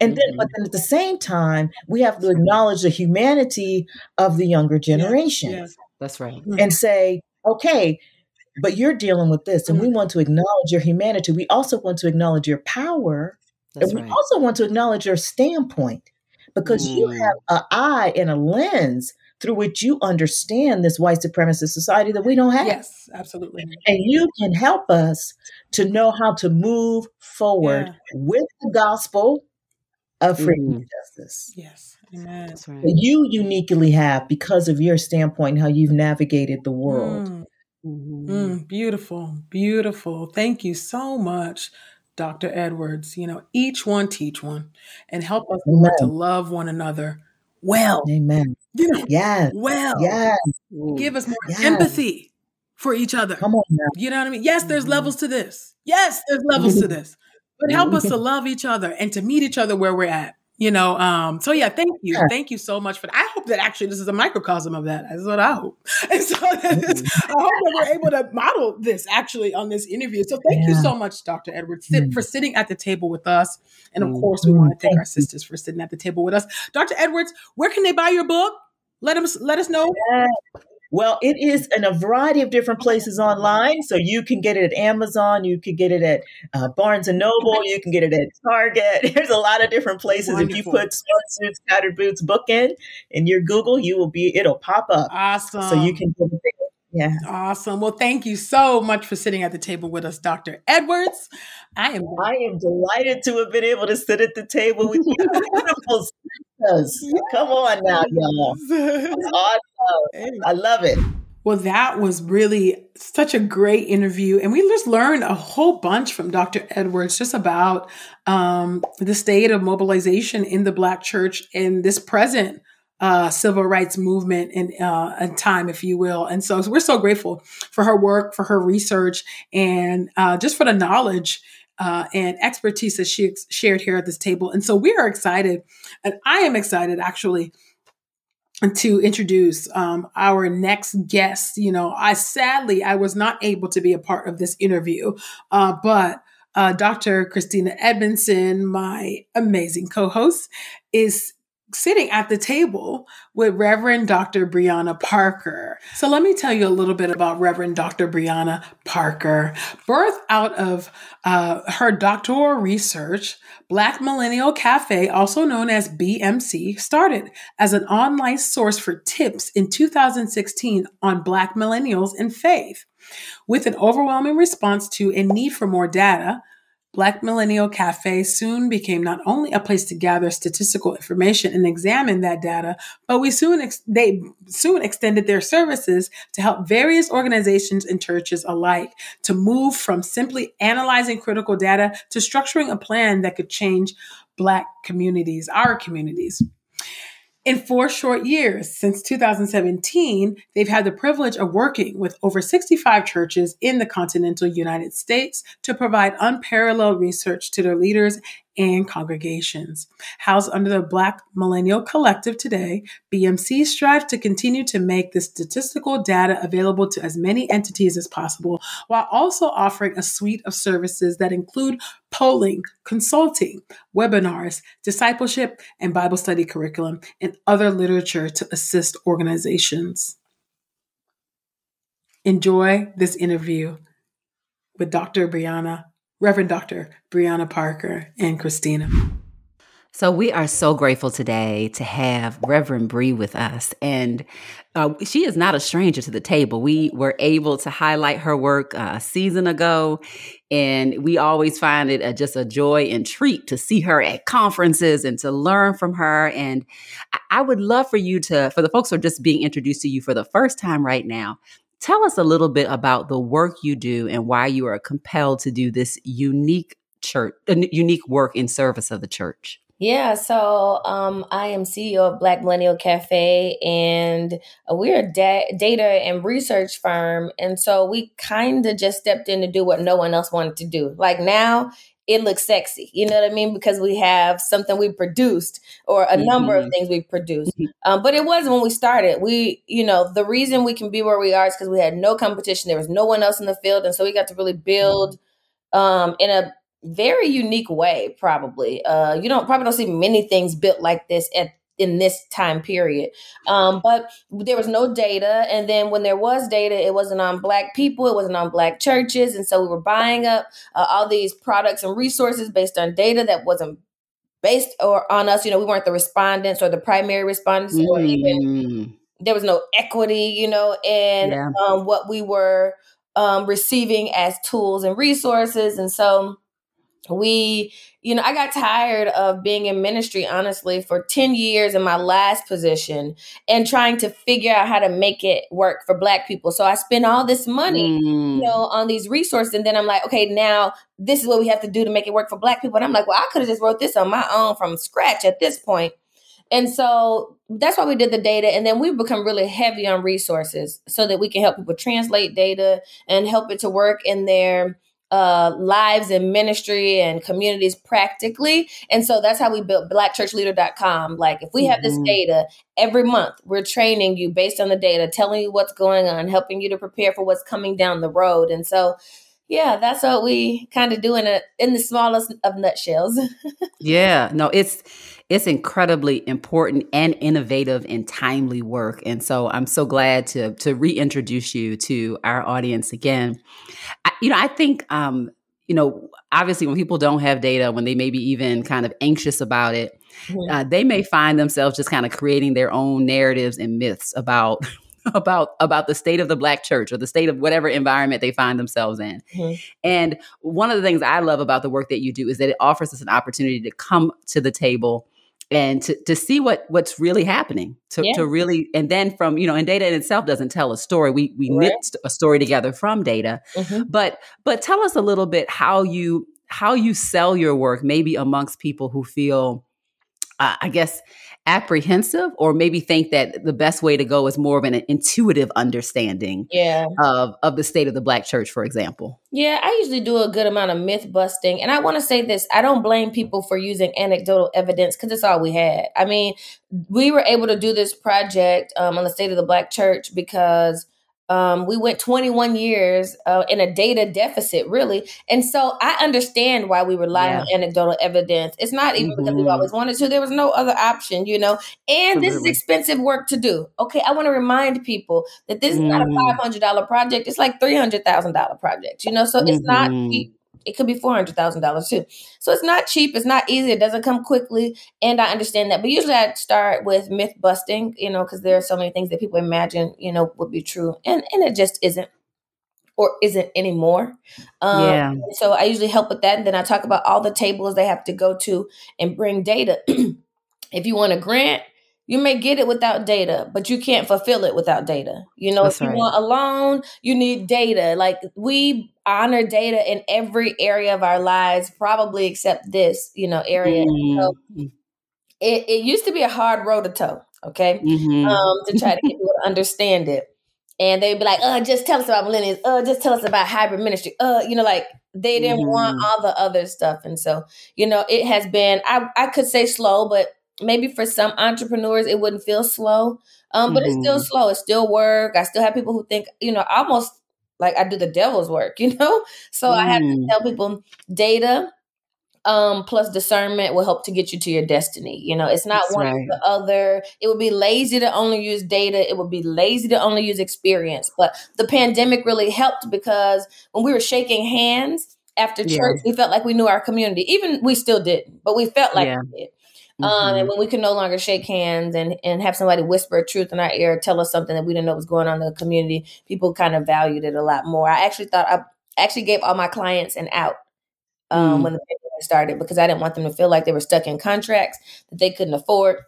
And then, but mm-hmm. then at the same time, we have to acknowledge the humanity of the younger generation. Yes, yes. that's right. And say, okay, but you're dealing with this, and we mm-hmm. want to acknowledge your humanity. We also want to acknowledge your power that's and we right. also want to acknowledge your standpoint because mm. you have an eye and a lens through which you understand this white supremacist society that we don't have. Yes, absolutely. And you can help us to know how to move forward yeah. with the gospel of freedom mm. and justice. Yes. Amen. That's right. That you uniquely have because of your standpoint, and how you've navigated the world. Mm. Mm-hmm. Mm, beautiful, beautiful. Thank you so much Dr. Edwards. You know, each one teach one and help us to love one another well. Amen. You know, yes. well. Yes. Give us more yes. empathy for each other. Come on now. You know what I mean? Yes, there's mm-hmm. levels to this. Yes, there's levels to this. But help us to love each other and to meet each other where we're at you know um so yeah thank you. Thank you so much for that. I hope that actually this is a microcosm of that. That's what i hope. And so mm-hmm. i hope that we're able to model this actually on this interview. So thank yeah. you so much dr edwards mm. for sitting at the table with us. And of mm. course we want to thank, thank our sisters for sitting at the table with us. Dr edwards where can they buy your book? Let them let us know. Yeah. Well, it is in a variety of different places online. So you can get it at Amazon, you can get it at uh, Barnes and Noble, you can get it at Target. There's a lot of different places. Wonderful. If you put Smart Suits, Tattered Boots book in in your Google, you will be it'll pop up. Awesome. So you can get it yeah. Awesome. Well, thank you so much for sitting at the table with us, Dr. Edwards. I am I am delighted to have been able to sit at the table with you beautiful sisters. Come on now, y'all. Awesome. I love it. Well, that was really such a great interview. And we just learned a whole bunch from Dr. Edwards just about um, the state of mobilization in the Black church in this present uh, civil rights movement and uh, time, if you will. And so we're so grateful for her work, for her research, and uh, just for the knowledge uh, and expertise that she ex- shared here at this table. And so we are excited, and I am excited actually to introduce um, our next guest. You know, I sadly I was not able to be a part of this interview, uh, but uh, Dr. Christina Edmondson, my amazing co-host, is sitting at the table with Reverend Dr. Brianna Parker. So let me tell you a little bit about Reverend Dr. Brianna Parker. Birthed out of uh, her doctoral research, Black Millennial Cafe, also known as BMC, started as an online source for tips in 2016 on Black millennials and faith. With an overwhelming response to a need for more data, Black Millennial Cafe soon became not only a place to gather statistical information and examine that data, but we soon ex- they soon extended their services to help various organizations and churches alike to move from simply analyzing critical data to structuring a plan that could change Black communities, our communities. In four short years, since 2017, they've had the privilege of working with over 65 churches in the continental United States to provide unparalleled research to their leaders and congregations. Housed under the Black Millennial Collective today, BMC strives to continue to make the statistical data available to as many entities as possible, while also offering a suite of services that include polling, consulting, webinars, discipleship, and Bible study curriculum, and other literature to assist organizations. Enjoy this interview with Dr. Brianna Reverend Dr. Brianna Parker and Christina. So we are so grateful today to have Reverend Bree with us, and uh, she is not a stranger to the table. We were able to highlight her work uh, a season ago, and we always find it a, just a joy and treat to see her at conferences and to learn from her. And I, I would love for you to, for the folks who are just being introduced to you for the first time right now, Tell us a little bit about the work you do and why you are compelled to do this unique church, uh, unique work in service of the church. Yeah, so um, I am CEO of Black Millennial Cafe, and we're a da- data and research firm. And so we kind of just stepped in to do what no one else wanted to do. Like now, it looks sexy. You know what I mean? Because we have something we produced or a mm-hmm. number of mm-hmm. things we produced. Mm-hmm. Um, but it was when we started. We, you know, the reason we can be where we are is because we had no competition. There was no one else in the field. And so we got to really build um, in a very unique way, probably. Uh, you don't probably don't see many things built like this at in this time period. Um, but there was no data. And then when there was data, it wasn't on Black people, it wasn't on Black churches. And so we were buying up uh, all these products and resources based on data that wasn't based or on us. You know, we weren't the respondents or the primary respondents, mm. or even mm. there was no equity, you know, in yeah. um, what we were um, receiving as tools and resources. And so we you know i got tired of being in ministry honestly for 10 years in my last position and trying to figure out how to make it work for black people so i spent all this money mm. you know on these resources and then i'm like okay now this is what we have to do to make it work for black people and i'm like well i could have just wrote this on my own from scratch at this point and so that's why we did the data. And then we've become really heavy on resources so that we can help people translate data and help it to work in their uh, lives and ministry and communities practically. And so that's how we built blackchurchleader.com. Like if we have mm-hmm. this data every month, we're training you based on the data, telling you what's going on, helping you to prepare for what's coming down the road. And so yeah, that's what we kind of do in a in the smallest of nutshells. yeah, no, it's it's incredibly important and innovative and timely work. And so I'm so glad to to reintroduce you to our audience again. I, you know, I think um, you know, obviously when people don't have data, when they may be even kind of anxious about it, mm-hmm. uh, they may find themselves just kind of creating their own narratives and myths about about about the state of the black church or the state of whatever environment they find themselves in. Mm-hmm. And one of the things I love about the work that you do is that it offers us an opportunity to come to the table and to, to see what what's really happening to, yeah. to really and then from you know and data in itself doesn't tell a story we we right. knit a story together from data mm-hmm. but but tell us a little bit how you how you sell your work maybe amongst people who feel uh, i guess apprehensive or maybe think that the best way to go is more of an intuitive understanding yeah. of, of the state of the black church, for example. Yeah, I usually do a good amount of myth busting. And I want to say this I don't blame people for using anecdotal evidence because it's all we had. I mean, we were able to do this project um, on the state of the black church because um, we went 21 years uh, in a data deficit, really. And so I understand why we rely yeah. on anecdotal evidence. It's not even mm-hmm. because we mm-hmm. always wanted to, there was no other option, you know. And this is expensive work to do. Okay, I want to remind people that this is mm. not a mm-hmm. $500 project, it's like $300,000 project, you know. So mm-hmm. it's not mm-hmm. cheap it could be four hundred thousand dollars too. So it's not cheap. It's not easy. It doesn't come quickly, and I understand that. But usually, I start with myth busting, you know, because there are so many things that people imagine, you know, would be true, and and it just isn't or isn't anymore. Um, yeah. So I usually help with that, and then I talk about all the tables they have to go to and bring data. if you want a grant, you may get it without data, but you can't fulfill it without data. You know, That's if you right. want a loan, you need data. Like we honor data in every area of our lives, probably except this, you know, area. Mm-hmm. So it, it used to be a hard road to toe, okay? Mm-hmm. Um, to try to get people to understand it. And they'd be like, oh, just tell us about millennials. Oh, just tell us about hybrid ministry. Uh, you know, like they didn't mm-hmm. want all the other stuff. And so, you know, it has been, I, I could say slow, but maybe for some entrepreneurs it wouldn't feel slow um, but mm-hmm. it's still mm-hmm. slow it's still work i still have people who think you know almost like i do the devil's work you know so mm. i have to mm. tell people data um, plus discernment will help to get you to your destiny. You know, it's not That's one right. or the other. It would be lazy to only use data. It would be lazy to only use experience. But the pandemic really helped because when we were shaking hands after church, yeah. we felt like we knew our community. Even we still didn't, but we felt like yeah. we did. Mm-hmm. Um, and mm-hmm. when we could no longer shake hands and, and have somebody whisper a truth in our ear, tell us something that we didn't know was going on in the community, people kind of valued it a lot more. I actually thought I actually gave all my clients an out um, mm. when the pandemic started because I didn't want them to feel like they were stuck in contracts that they couldn't afford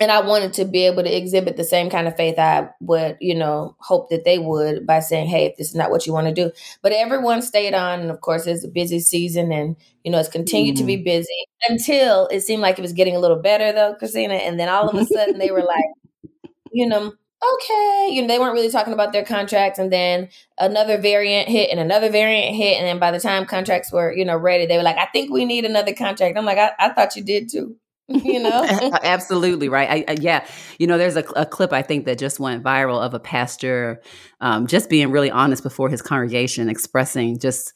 and I wanted to be able to exhibit the same kind of faith I would, you know, hope that they would by saying, "Hey, if this is not what you want to do," but everyone stayed on, and of course, it's a busy season, and you know, it's continued mm-hmm. to be mm-hmm. busy until it seemed like it was getting a little better, though, Christina, and then all of a sudden they were like, you know. Okay, you know they weren't really talking about their contracts, and then another variant hit, and another variant hit, and then by the time contracts were, you know, ready, they were like, "I think we need another contract." I'm like, "I, I thought you did too." you know? Absolutely right? I, I, yeah. You know there's a, a, clip i think that just went viral of a pastor um, just being really honest before his congregation expressing just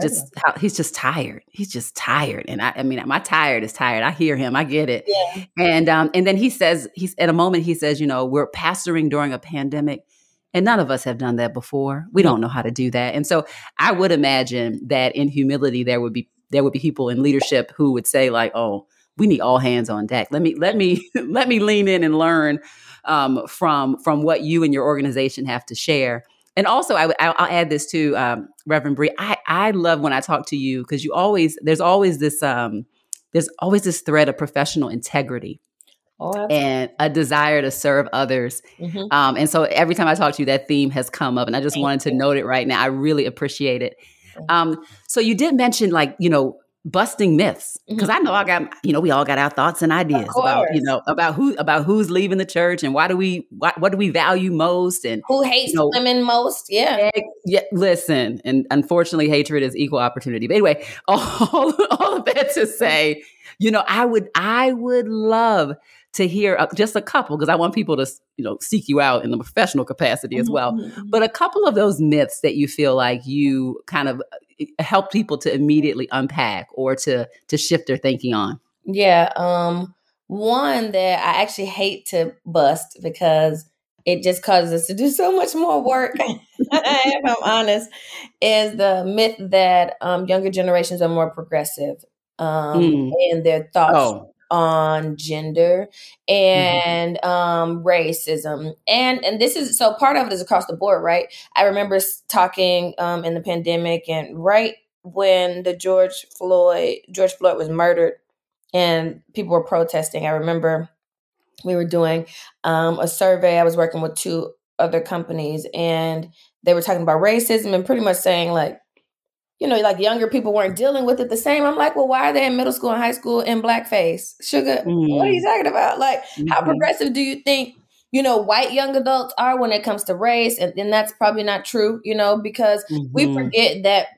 just how he's just tired. He's just tired. And I, I mean my tired is tired. I hear him. I get it. Yeah. and um and then he says he's at a moment he says you know we're pastoring during a pandemic and none of us have done that before. We don't know how to do that. And so i would imagine that in humility there would be there would be people in leadership who would say like oh we need all hands on deck. Let me let me let me lean in and learn um, from from what you and your organization have to share. And also, I, will add this too, um, Reverend Bree. I, I love when I talk to you because you always there's always this um, there's always this thread of professional integrity. Oh, and a desire to serve others. Mm-hmm. Um, and so every time I talk to you, that theme has come up, and I just Thank wanted you. to note it right now. I really appreciate it. Um, so you did mention like you know busting myths because mm-hmm. I know I got you know we all got our thoughts and ideas about you know about who about who's leaving the church and why do we why, what do we value most and who hates you know, women most yeah yeah listen and unfortunately hatred is equal opportunity but anyway all all of that to say you know I would I would love to hear uh, just a couple because I want people to you know seek you out in the professional capacity as well. Mm-hmm. But a couple of those myths that you feel like you kind of help people to immediately unpack or to to shift their thinking on? Yeah, um one that I actually hate to bust because it just causes us to do so much more work. if I'm honest, is the myth that um, younger generations are more progressive um, mm. in their thoughts oh on gender mm-hmm. and mm-hmm. um, racism and and this is so part of it is across the board right i remember talking um, in the pandemic and right when the george floyd george floyd was murdered and people were protesting. I remember we were doing um, a survey. I was working with two other companies, and they were talking about racism and pretty much saying like, you know, like younger people weren't dealing with it the same. I'm like, well, why are they in middle school and high school in blackface? Sugar, mm-hmm. what are you mm-hmm. talking about? Like, mm-hmm. how progressive do you think you know, white young adults are when it comes to race. And, and that's probably not true, you know, because mm-hmm. we forget that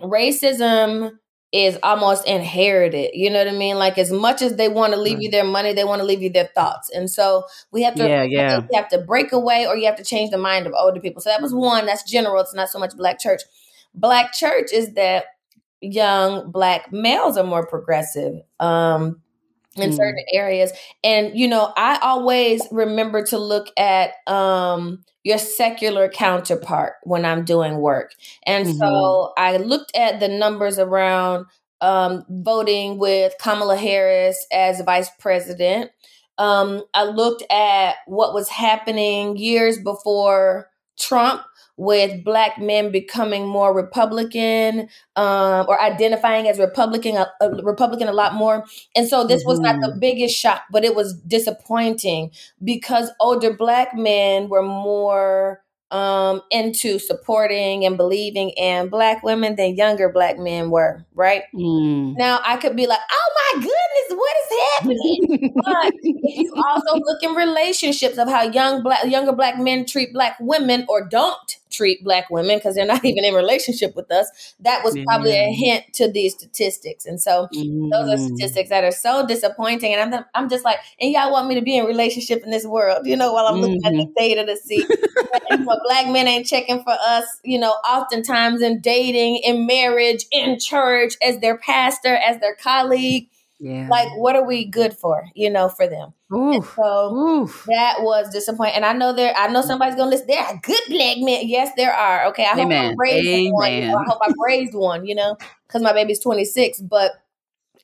racism is almost inherited. You know what I mean? Like as much as they want to leave you their money, they want to leave you their thoughts. And so we have to, yeah, yeah. you have to break away or you have to change the mind of older people. So that was one, that's general. It's not so much black church. Black church is that young black males are more progressive. Um, in mm. certain areas. And you know, I always remember to look at um your secular counterpart when I'm doing work. And mm-hmm. so I looked at the numbers around um voting with Kamala Harris as vice president. Um I looked at what was happening years before Trump with black men becoming more Republican um, or identifying as Republican, a, a, Republican a lot more. And so this mm-hmm. was not the biggest shock, but it was disappointing because older black men were more um, into supporting and believing in black women than younger black men were, right? Mm. Now I could be like, oh my goodness, what is happening? but if you also look in relationships of how young black younger black men treat black women or don't treat black women because they're not even in relationship with us, that was probably a hint to these statistics. And so mm. those are mm. statistics that are so disappointing. And I'm I'm just like, and y'all want me to be in relationship in this world, you know, while I'm looking mm-hmm. at the mm-hmm. data to see what black men ain't checking for us, you know, oftentimes in dating, in marriage, in church, as their pastor, as their colleague. Yeah. Like, what are we good for, you know, for them? Oof, so oof. that was disappointing. And I know there, I know somebody's gonna listen. There are good black men. Yes, there are. Okay, I Amen. hope I raised Amen. one. You know, I hope I raised one. You know, because my baby's twenty six. But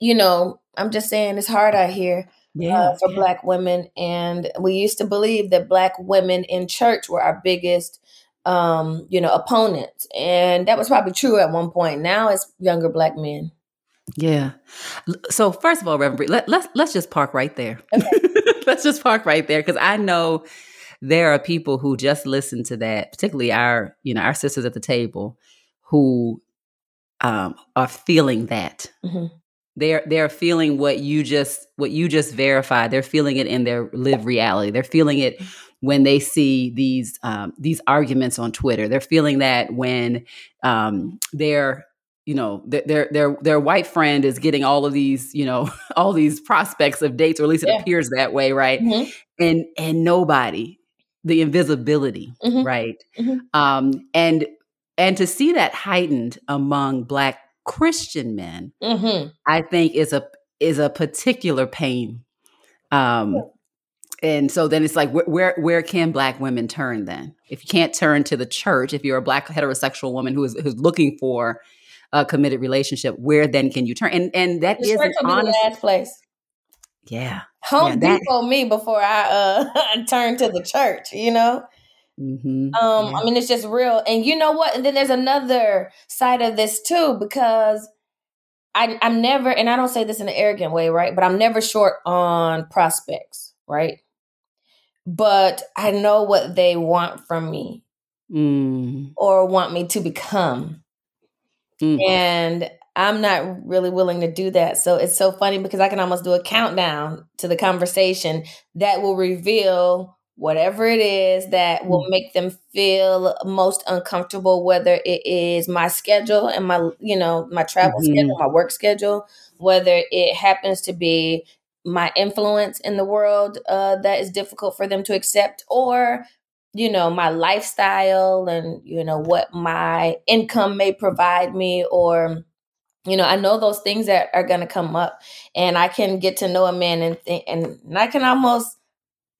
you know, I'm just saying it's hard out here. Uh, yeah, uh, for black women and we used to believe that black women in church were our biggest um you know opponents and that was probably true at one point now it's younger black men yeah so first of all reverend let, let's let's just park right there okay. let's just park right there because i know there are people who just listen to that particularly our you know our sisters at the table who um are feeling that. Mm-hmm. They're they're feeling what you just what you just verified. They're feeling it in their live reality. They're feeling it when they see these um, these arguments on twitter. They're feeling that when um, their you know their their their white friend is getting all of these you know all these prospects of dates or at least it yeah. appears that way right mm-hmm. and and nobody the invisibility mm-hmm. right mm-hmm. um and and to see that heightened among black Christian men, mm-hmm. I think is a is a particular pain. Um, and so then it's like wh- where where can black women turn then? If you can't turn to the church, if you're a black heterosexual woman who is who's looking for a committed relationship, where then can you turn? And and that is an honest last place. Yeah. Home yeah, Depot me before I uh turn to the church, you know? Mm-hmm. Um, yeah. I mean, it's just real. And you know what? And then there's another side of this too, because I, I'm never, and I don't say this in an arrogant way, right? But I'm never short on prospects, right? But I know what they want from me mm. or want me to become. Mm. And I'm not really willing to do that. So it's so funny because I can almost do a countdown to the conversation that will reveal whatever it is that will mm. make them feel most uncomfortable whether it is my schedule and my you know my travel mm-hmm. schedule my work schedule whether it happens to be my influence in the world uh, that is difficult for them to accept or you know my lifestyle and you know what my income may provide me or you know i know those things that are going to come up and i can get to know a man and th- and i can almost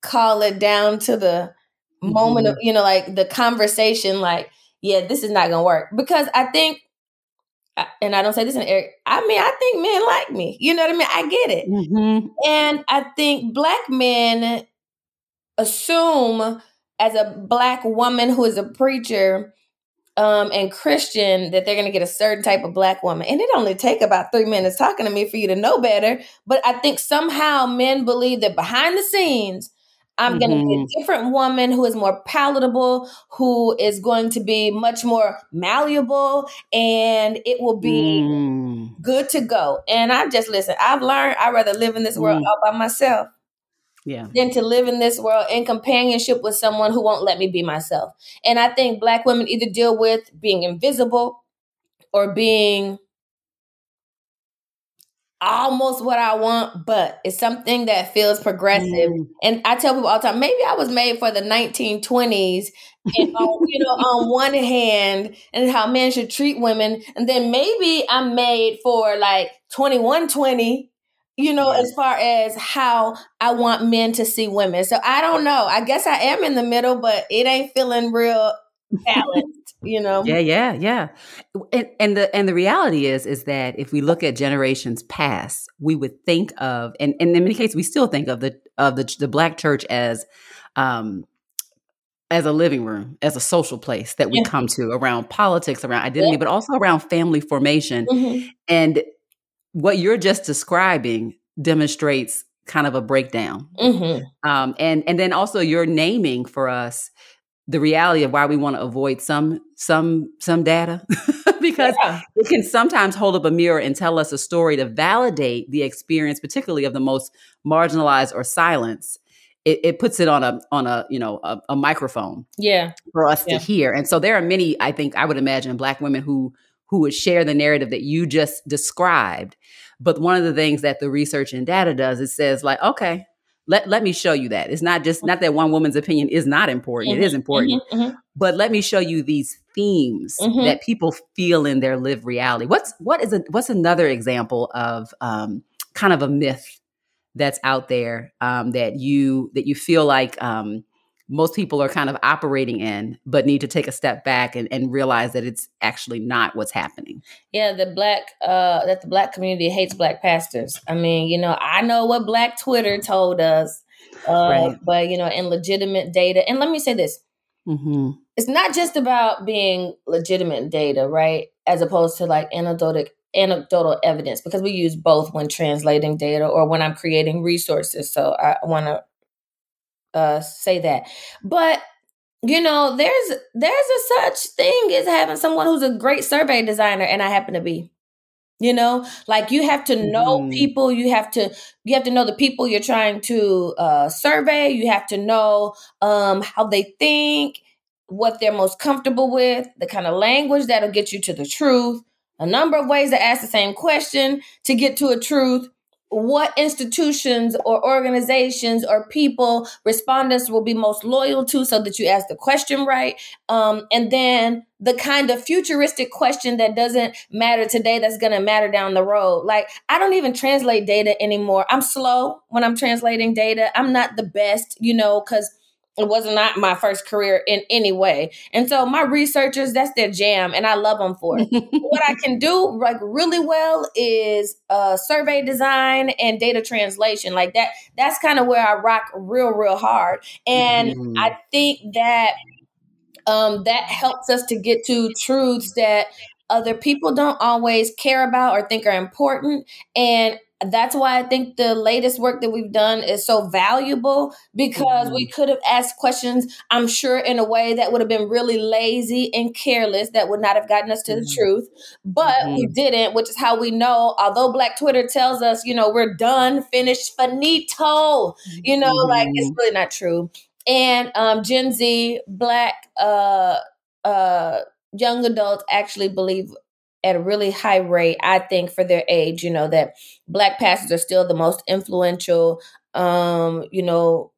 call it down to the mm-hmm. moment of, mm-hmm. you know, like the conversation, like, yeah, this is not gonna work. Because I think and I don't say this in Eric. I mean, I think men like me. You know what I mean? I get it. Mm-hmm. And I think black men assume as a black woman who is a preacher, um, and Christian that they're going to get a certain type of black woman. And it only take about three minutes talking to me for you to know better. But I think somehow men believe that behind the scenes, I'm going to be a mm-hmm. different woman who is more palatable, who is going to be much more malleable, and it will be mm. good to go. And I just listen, I've learned I'd rather live in this world mm. all by myself yeah. than to live in this world in companionship with someone who won't let me be myself. And I think black women either deal with being invisible or being almost what I want, but it's something that feels progressive. Mm. And I tell people all the time, maybe I was made for the 1920s, and on, you know, on one hand, and how men should treat women, and then maybe I'm made for like 2120 you know, as far as how I want men to see women. So I don't know. I guess I am in the middle, but it ain't feeling real balanced, you know. Yeah, yeah, yeah. And, and the and the reality is is that if we look at generations past, we would think of and, and in many cases we still think of the of the the black church as um as a living room, as a social place that we yeah. come to around politics, around identity, yeah. but also around family formation. Mm-hmm. And what you're just describing demonstrates kind of a breakdown. Mm-hmm. Um, and and then also your naming for us the reality of why we want to avoid some some some data because yeah. it can sometimes hold up a mirror and tell us a story to validate the experience particularly of the most marginalized or silenced it, it puts it on a on a you know a, a microphone yeah for us yeah. to hear and so there are many i think i would imagine black women who who would share the narrative that you just described. But one of the things that the research and data does, it says like, okay, let, let me show you that. It's not just not that one woman's opinion is not important. Mm-hmm, it is important. Mm-hmm, mm-hmm. But let me show you these themes mm-hmm. that people feel in their lived reality. What's what is a what's another example of um, kind of a myth that's out there um, that you that you feel like um, most people are kind of operating in, but need to take a step back and, and realize that it's actually not what's happening. Yeah, the black uh that the black community hates black pastors. I mean, you know, I know what black Twitter told us. Uh, right. but you know, in legitimate data, and let me say this. Mm-hmm. It's not just about being legitimate data, right? As opposed to like anecdotal anecdotal evidence because we use both when translating data or when I'm creating resources. So I want to uh, say that. But you know, there's there's a such thing as having someone who's a great survey designer, and I happen to be. You know, like you have to know mm. people. You have to you have to know the people you're trying to uh, survey. You have to know um, how they think, what they're most comfortable with, the kind of language that'll get you to the truth. A number of ways to ask the same question to get to a truth what institutions or organizations or people respondents will be most loyal to so that you ask the question right. Um, and then the kind of futuristic question that doesn't matter today that's going to matter down the road. Like i don't even translate data anymore. I'm slow when i'm translating data. I'm not the best you know because it was not my first career in any way. And so my researchers, that's their jam, and I love them for it. what I can do like really well is uh, survey design and data translation. Like that, that's kind of where I rock real, real hard. And mm-hmm. I think that um, that helps us to get to truths that other people don't always care about or think are important. And that's why I think the latest work that we've done is so valuable because mm-hmm. we could have asked questions, I'm sure, in a way that would have been really lazy and careless, that would not have gotten us to mm-hmm. the truth. But mm-hmm. we didn't, which is how we know, although Black Twitter tells us, you know, we're done, finished, finito, you know, like it's mm-hmm. really not true. And um, Gen Z, Black, uh, uh, young adults actually believe at a really high rate, I think, for their age, you know, that black pastors are still the most influential, um, you know,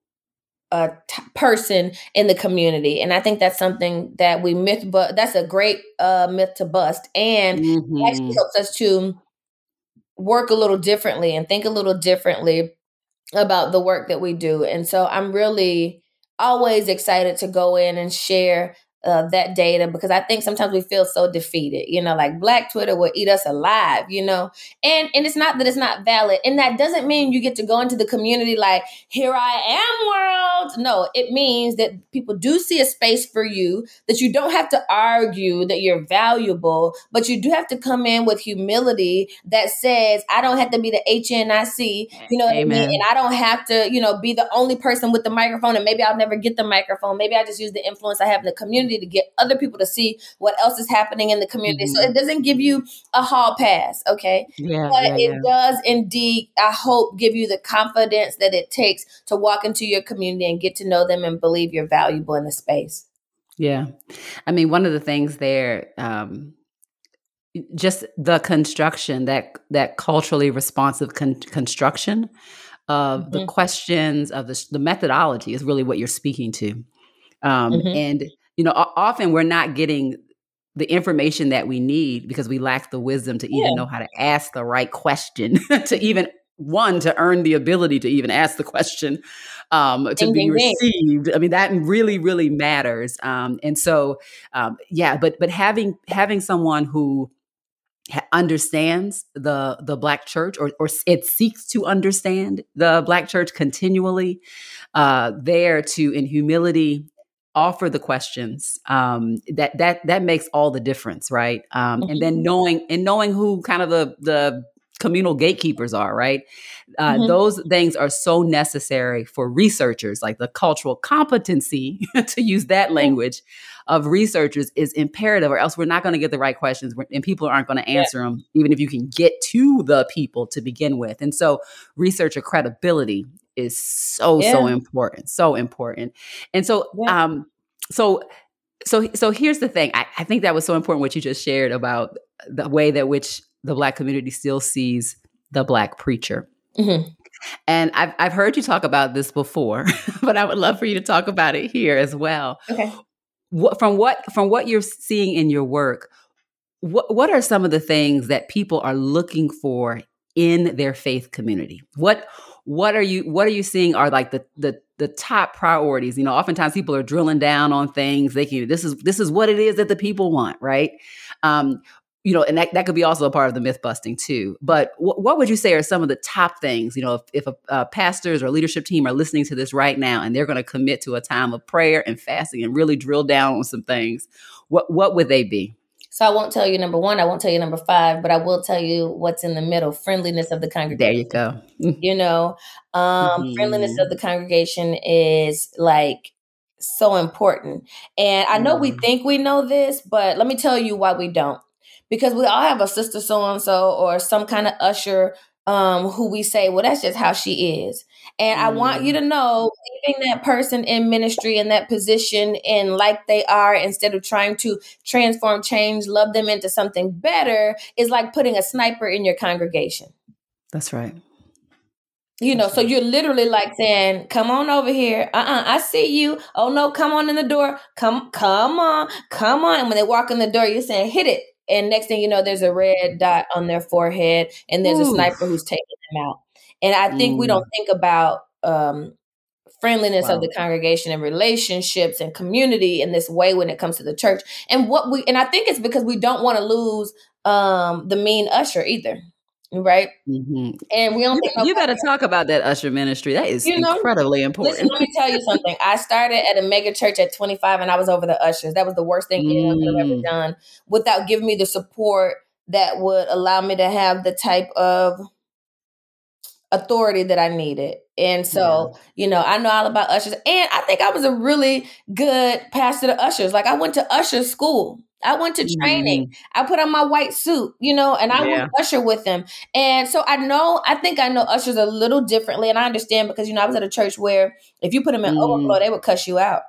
uh, t- person in the community. And I think that's something that we myth, but that's a great uh, myth to bust. And mm-hmm. actually helps us to work a little differently and think a little differently about the work that we do. And so I'm really always excited to go in and share uh, that data because I think sometimes we feel so defeated. You know, like Black Twitter will eat us alive. You know, and and it's not that it's not valid, and that doesn't mean you get to go into the community like here I am, world. No, it means that people do see a space for you that you don't have to argue that you're valuable, but you do have to come in with humility that says I don't have to be the HNIC. You know, I mean? and I don't have to you know be the only person with the microphone, and maybe I'll never get the microphone. Maybe I just use the influence I have in the community to get other people to see what else is happening in the community. Mm-hmm. So it doesn't give you a hall pass, okay? Yeah, but yeah, it yeah. does indeed, I hope, give you the confidence that it takes to walk into your community and get to know them and believe you're valuable in the space. Yeah. I mean, one of the things there, um, just the construction that that culturally responsive con- construction of mm-hmm. the questions of the, the methodology is really what you're speaking to um, mm-hmm. and you know, often we're not getting the information that we need because we lack the wisdom to even yeah. know how to ask the right question to even one to earn the ability to even ask the question um, to ding, be ding, received ding. i mean that really really matters um, and so um, yeah but but having having someone who understands the the black church or or it seeks to understand the black church continually uh there to in humility offer the questions um, that that that makes all the difference right um, mm-hmm. and then mm-hmm. knowing and knowing who kind of the the communal gatekeepers are right uh, mm-hmm. those things are so necessary for researchers like the cultural competency to use that language of researchers is imperative or else we're not going to get the right questions and people aren't going to answer yeah. them even if you can get to the people to begin with and so researcher credibility is so yeah. so important so important and so yeah. um so so so here's the thing I, I think that was so important what you just shared about the way that which the black community still sees the black preacher mm-hmm. and I've, I've heard you talk about this before but i would love for you to talk about it here as well okay what, from what from what you're seeing in your work what what are some of the things that people are looking for in their faith community what what are you what are you seeing are like the the the top priorities? You know oftentimes people are drilling down on things. They can this is this is what it is that the people want right? Um you know and that, that could be also a part of the myth busting too. But what would you say are some of the top things you know if, if a, uh, pastors or leadership team are listening to this right now and they're going to commit to a time of prayer and fasting and really drill down on some things what what would they be so I won't tell you number one, I won't tell you number five, but I will tell you what's in the middle friendliness of the congregation. There you go. you know, um, mm-hmm. friendliness of the congregation is like so important. And I know mm-hmm. we think we know this, but let me tell you why we don't. Because we all have a sister so and so or some kind of usher um, who we say, well, that's just how she is. And. I want you to mm. know, leaving that person in ministry in that position and like they are, instead of trying to transform, change, love them into something better, is like putting a sniper in your congregation. That's right. You know, so you're literally like saying, "Come on over here. Uh-uh, I see you. Oh no, come on in the door. Come, come on, come on." And when they walk in the door, you're saying, "Hit it." And next thing you know, there's a red dot on their forehead, and there's Ooh. a sniper who's taking them out. And I think mm. we don't think about um, friendliness wow. of the congregation and relationships and community in this way when it comes to the church. And what we and I think it's because we don't want to lose um, the mean usher either. Right, mm-hmm. and we don't. You, you better talk about that usher ministry. That is you know, incredibly important. Listen, let me tell you something. I started at a mega church at 25, and I was over the ushers. That was the worst thing mm. anyone could have ever mm. done, without giving me the support that would allow me to have the type of authority that I needed. And so, yeah. you know, I know all about ushers. And I think I was a really good pastor to ushers. Like I went to usher school. I went to training. Mm-hmm. I put on my white suit, you know, and I yeah. usher with them. And so I know, I think I know ushers a little differently. And I understand because, you know, I was at a church where if you put them in mm. overflow, they would cuss you out.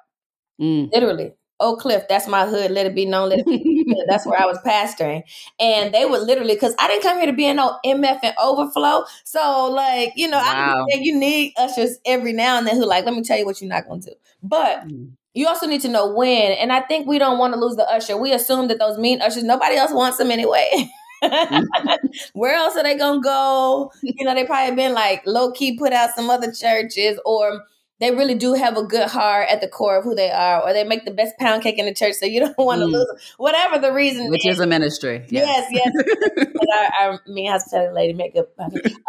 Mm. Literally. Oak Cliff, that's my hood. Let it be known. Let it be that's where I was pastoring. And they would literally, because I didn't come here to be in no MF and overflow. So, like, you know, wow. I you need ushers every now and then who, like, let me tell you what you're not going to do. But mm. You also need to know when. And I think we don't want to lose the usher. We assume that those mean ushers, nobody else wants them anyway. Where else are they gonna go? You know, they probably been like low key put out some other churches or they really do have a good heart at the core of who they are, or they make the best pound cake in the church, so you don't want to mm. lose them. whatever the reason. Which is, is a ministry. Yes, yes. yes. our, our me hospitality lady make good.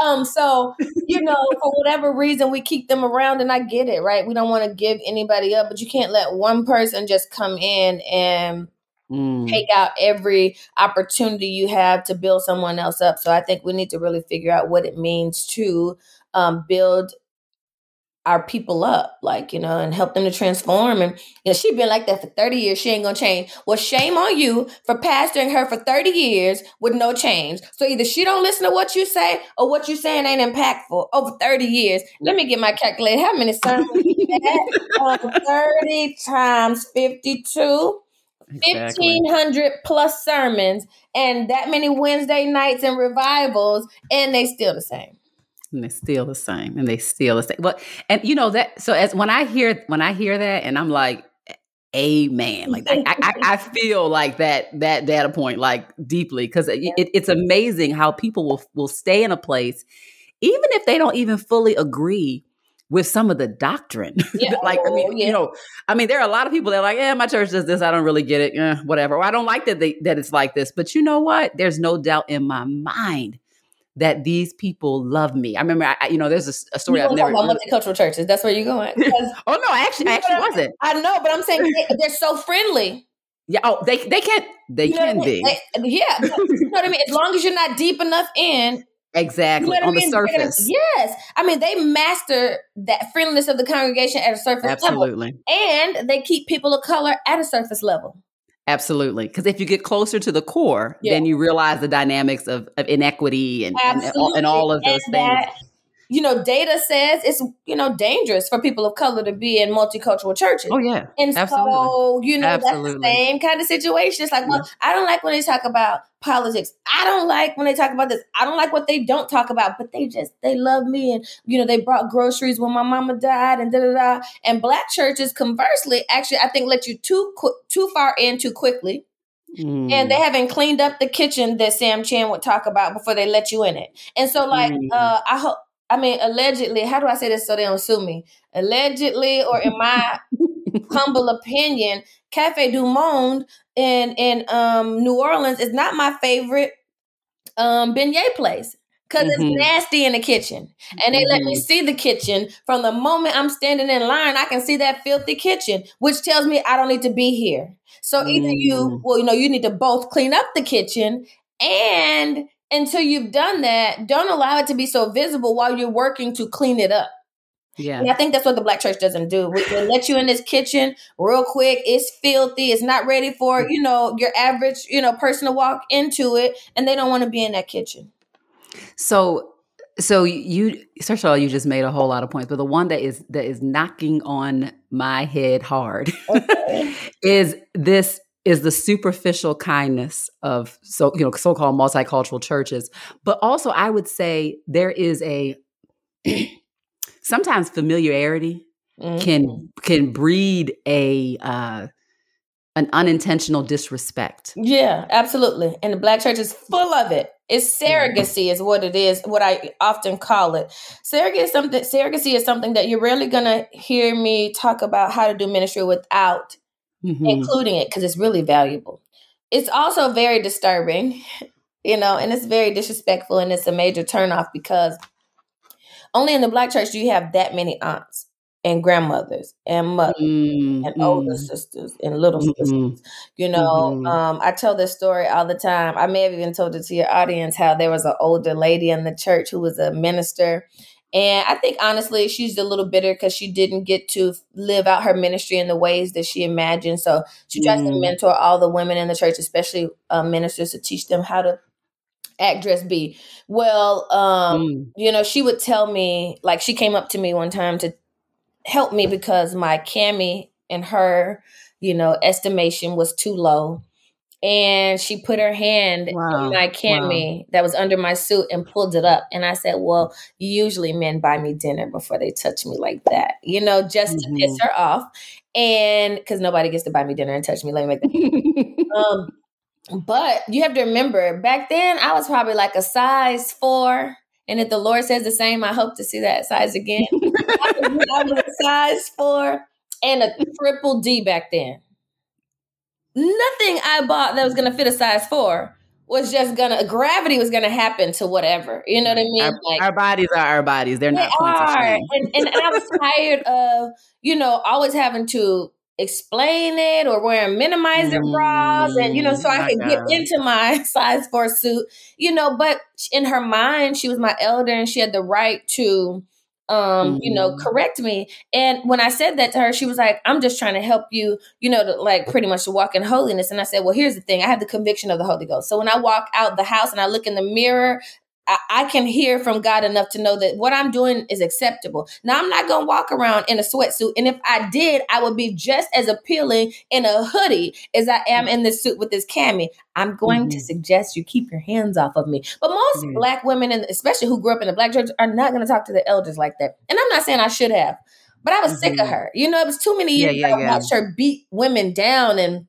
Um, so you know, for whatever reason, we keep them around, and I get it, right? We don't want to give anybody up, but you can't let one person just come in and Mm. take out every opportunity you have to build someone else up. So I think we need to really figure out what it means to um, build our people up, like, you know, and help them to transform. And you know, she been like that for 30 years. She ain't gonna change. Well, shame on you for pastoring her for 30 years with no change. So either she don't listen to what you say or what you saying ain't impactful over 30 years. Let me get my calculator. How many sermons um, 30 times 52. Exactly. 1500 plus sermons and that many Wednesday nights and revivals, and they still the same and they still the same and they still the same well and you know that so as when i hear when i hear that and i'm like amen like I, I, I feel like that that data point like deeply because it, it's amazing how people will will stay in a place even if they don't even fully agree with some of the doctrine. Yeah. like, I mean, yeah. you know, I mean, there are a lot of people that are like, yeah, my church does this. I don't really get it. Eh, whatever. Or I don't like that they, that it's like this. But you know what? There's no doubt in my mind that these people love me. I remember, I, you know, there's a, a story I've never. About multicultural churches. That's where you're going. oh no, I actually, I actually wasn't. I know, but I'm saying they, are so friendly. Yeah. Oh, they they can they you can be. They, yeah. you know what I mean? As long as you're not deep enough in. Exactly you know on mean? the surface. yes, I mean they master that friendliness of the congregation at a surface level. Absolutely. level, and they keep people of color at a surface level. Absolutely. Because if you get closer to the core, yeah. then you realize the dynamics of, of inequity and, and, and, all of those and things. That, you know, data says it's, you know, dangerous for people of color to be in multicultural churches. Oh, yeah. And Absolutely. so, you know, Absolutely. that's the same kind of situation. It's like, well, yeah. I don't like when they talk about politics. I don't like when they talk about this. I don't like what they don't talk about, but they just they love me and you know they brought groceries when my mama died and da da da. And black churches, conversely, actually I think let you too qu- too far in too quickly. Mm. And they haven't cleaned up the kitchen that Sam Chand would talk about before they let you in it. And so, like, mm. uh, I hope. I mean, allegedly. How do I say this so they don't sue me? Allegedly, or in my humble opinion, Cafe Du Monde in in um, New Orleans is not my favorite um, beignet place because mm-hmm. it's nasty in the kitchen. And they mm-hmm. let me mm-hmm. see the kitchen from the moment I'm standing in line. I can see that filthy kitchen, which tells me I don't need to be here. So mm-hmm. either you, mm-hmm. well, you know, you need to both clean up the kitchen and until you've done that, don't allow it to be so visible while you're working to clean it up. Yeah. And I think that's what the black church doesn't do. We, they let you in this kitchen real quick. It's filthy. It's not ready for, you know, your average, you know, person to walk into it and they don't want to be in that kitchen. So so you first of all you just made a whole lot of points but the one that is that is knocking on my head hard okay. is this is the superficial kindness of so you know so-called multicultural churches but also i would say there is a sometimes familiarity mm-hmm. can can breed a uh, an unintentional disrespect. Yeah, absolutely. And the black church is full of it. It's surrogacy is what it is, what I often call it. Surrogacy is something surrogacy is something that you're rarely gonna hear me talk about how to do ministry without mm-hmm. including it because it's really valuable. It's also very disturbing, you know, and it's very disrespectful and it's a major turnoff because only in the black church do you have that many aunts and grandmothers and mothers mm-hmm. and older sisters and little mm-hmm. sisters. You know, mm-hmm. um, I tell this story all the time. I may have even told it to your audience how there was an older lady in the church who was a minister. And I think honestly, she's a little bitter because she didn't get to live out her ministry in the ways that she imagined. So she tries to mm. mentor all the women in the church, especially uh, ministers, to teach them how to act dress be well um mm. you know she would tell me like she came up to me one time to help me because my cami and her you know estimation was too low and she put her hand wow. in my cami wow. that was under my suit and pulled it up and i said well usually men buy me dinner before they touch me like that you know just mm-hmm. to piss mm-hmm. her off and because nobody gets to buy me dinner and touch me like that um but you have to remember, back then I was probably like a size four And if the Lord says the same, I hope to see that size again. I was a size four and a triple D back then. Nothing I bought that was going to fit a size four was just gonna gravity was gonna happen to whatever. You know what I mean? Our, like our bodies are our bodies. They're not they are. And, and, and I was tired of, you know, always having to explain it or wearing minimizer mm, bras and you know so i could get into my size four suit you know but in her mind she was my elder and she had the right to um you know mm-hmm. correct me. And when i said that to her she was like i'm just trying to help you you know to, like pretty much to walk in holiness. And i said well here's the thing. I have the conviction of the holy ghost. So when i walk out the house and i look in the mirror I, can hear from God enough to know that what I'm doing is acceptable. Now, I'm not going to walk around in a sweatsuit. And if I did, I would be just as appealing in a hoodie as I am in this suit with this cami. I'm going mm-hmm. to suggest you keep your hands off of me. But most mm-hmm. black women, and especially who grew up in the black church, are not going to talk to the elders like that. And I'm not saying I should have, but I was mm-hmm. sick of mm-hmm. her. You know, it was too many years yeah, yeah, I watched her beat women down and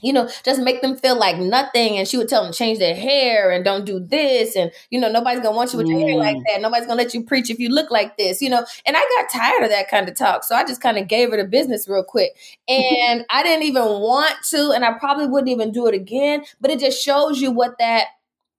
you know, just make them feel like nothing. And she would tell them to change their hair and don't do this. And, you know, nobody's going to want you with mm. your hair like mm. that. Nobody's going to let you preach if you look like this, you know. And I got tired of that kind of talk. So I just kind of gave her the business real quick. And I didn't even want to. And I probably wouldn't even do it again. But it just shows you what that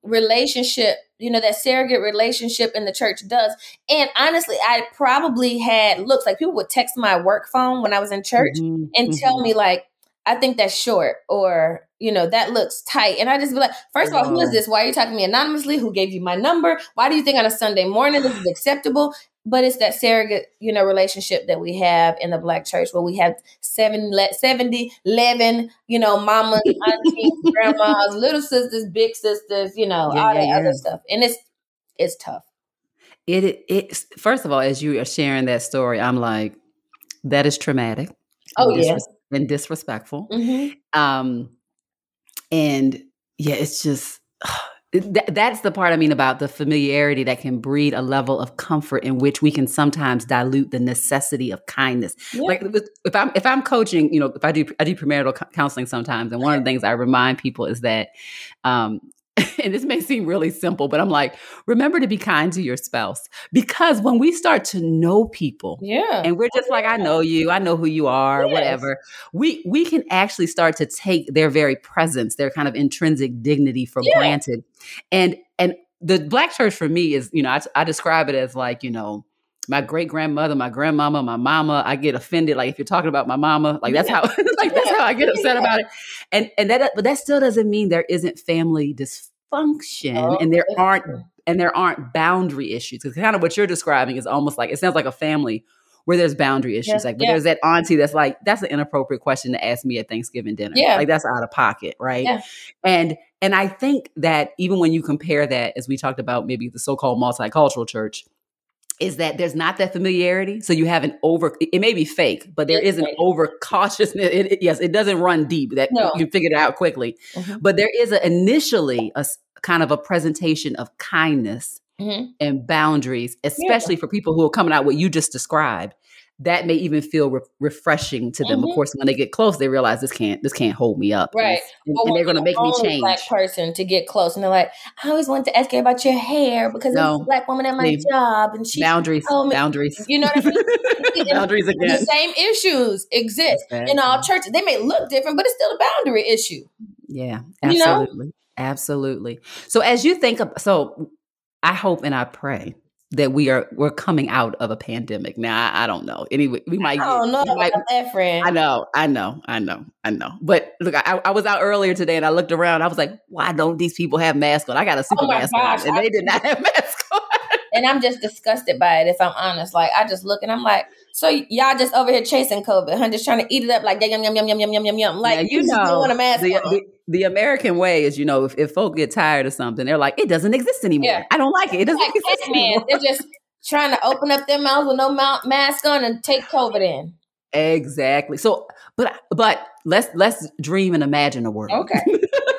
relationship you know that surrogate relationship in the church does and honestly i probably had looks like people would text my work phone when i was in church mm-hmm. and mm-hmm. tell me like I think that's short or you know that looks tight. And I just be like first of all who is uh-huh. this? Why are you talking to me anonymously? Who gave you my number? Why do you think on a Sunday morning this is acceptable? But it's that surrogate you know relationship that we have in the black church where we have seven 70 11 you know mamas aunties grandmas little sisters big sisters you know yeah, all yeah, that yeah. other stuff. And it's it's tough. It it first of all as you are sharing that story I'm like that is traumatic. Oh yes and disrespectful. Mm-hmm. Um, and yeah, it's just th- that's the part I mean about the familiarity that can breed a level of comfort in which we can sometimes dilute the necessity of kindness. Yeah. Like if I'm if I'm coaching, you know, if I do I do premarital counseling sometimes, and one of the things I remind people is that um, and this may seem really simple, but I'm like, remember to be kind to your spouse because when we start to know people, yeah, and we're just like, I know you, I know who you are, yes. whatever. We we can actually start to take their very presence, their kind of intrinsic dignity for yeah. granted, and and the black church for me is, you know, I, I describe it as like, you know, my great grandmother, my grandmama, my mama. I get offended. Like if you're talking about my mama, like that's yeah. how like that's how I get upset yeah. about it. And and that but that still doesn't mean there isn't family dysfunction oh, and there aren't and there aren't boundary issues. Because kind of what you're describing is almost like it sounds like a family where there's boundary issues. Yeah. Like there's that auntie that's like, that's an inappropriate question to ask me at Thanksgiving dinner. Yeah. Like that's out of pocket, right? Yeah. And and I think that even when you compare that, as we talked about maybe the so-called multicultural church, is that there's not that familiarity. So you have an over, it may be fake, but there it's an over cautiousness. It, it, yes, it doesn't run deep that no. you can figure it out quickly. Mm-hmm. But there is a, initially a kind of a presentation of kindness mm-hmm. and boundaries, especially yeah. for people who are coming out what you just described that may even feel re- refreshing to them. Mm-hmm. Of course, when they get close, they realize this can't this can't hold me up, right? And, and they're going to make me change. Black person to get close, and they're like, "I always wanted to ask you about your hair because no. there's a black woman at my job, and she boundaries, me, boundaries. You know what I mean? boundaries again. The same issues exist in all churches. They may look different, but it's still a boundary issue. Yeah, absolutely, you know? absolutely. So as you think of, so I hope and I pray that we are we're coming out of a pandemic. Now I, I don't know. Anyway, we might. I don't know might, that, friend. I know, I know, I know, I know. But look, I, I, was out earlier today and I looked around. I was like, why don't these people have masks on? I got a oh super oh mask gosh, on, and I, they did not have masks on. and I'm just disgusted by it. If I'm honest, like I just look and I'm like, so y'all just over here chasing COVID, huh? Just trying to eat it up like yum yum yum yum yum yum yum yum. Like yeah, you, you know, want a mask the, the, the, American way is, you know, if, if folk get tired of something, they're like, it doesn't exist anymore. Yeah. I don't like it. It doesn't like exist anymore. They're just trying to open up their mouths with no mouth mask on and take COVID in. Exactly. So, but but let's let's dream and imagine a world. Okay.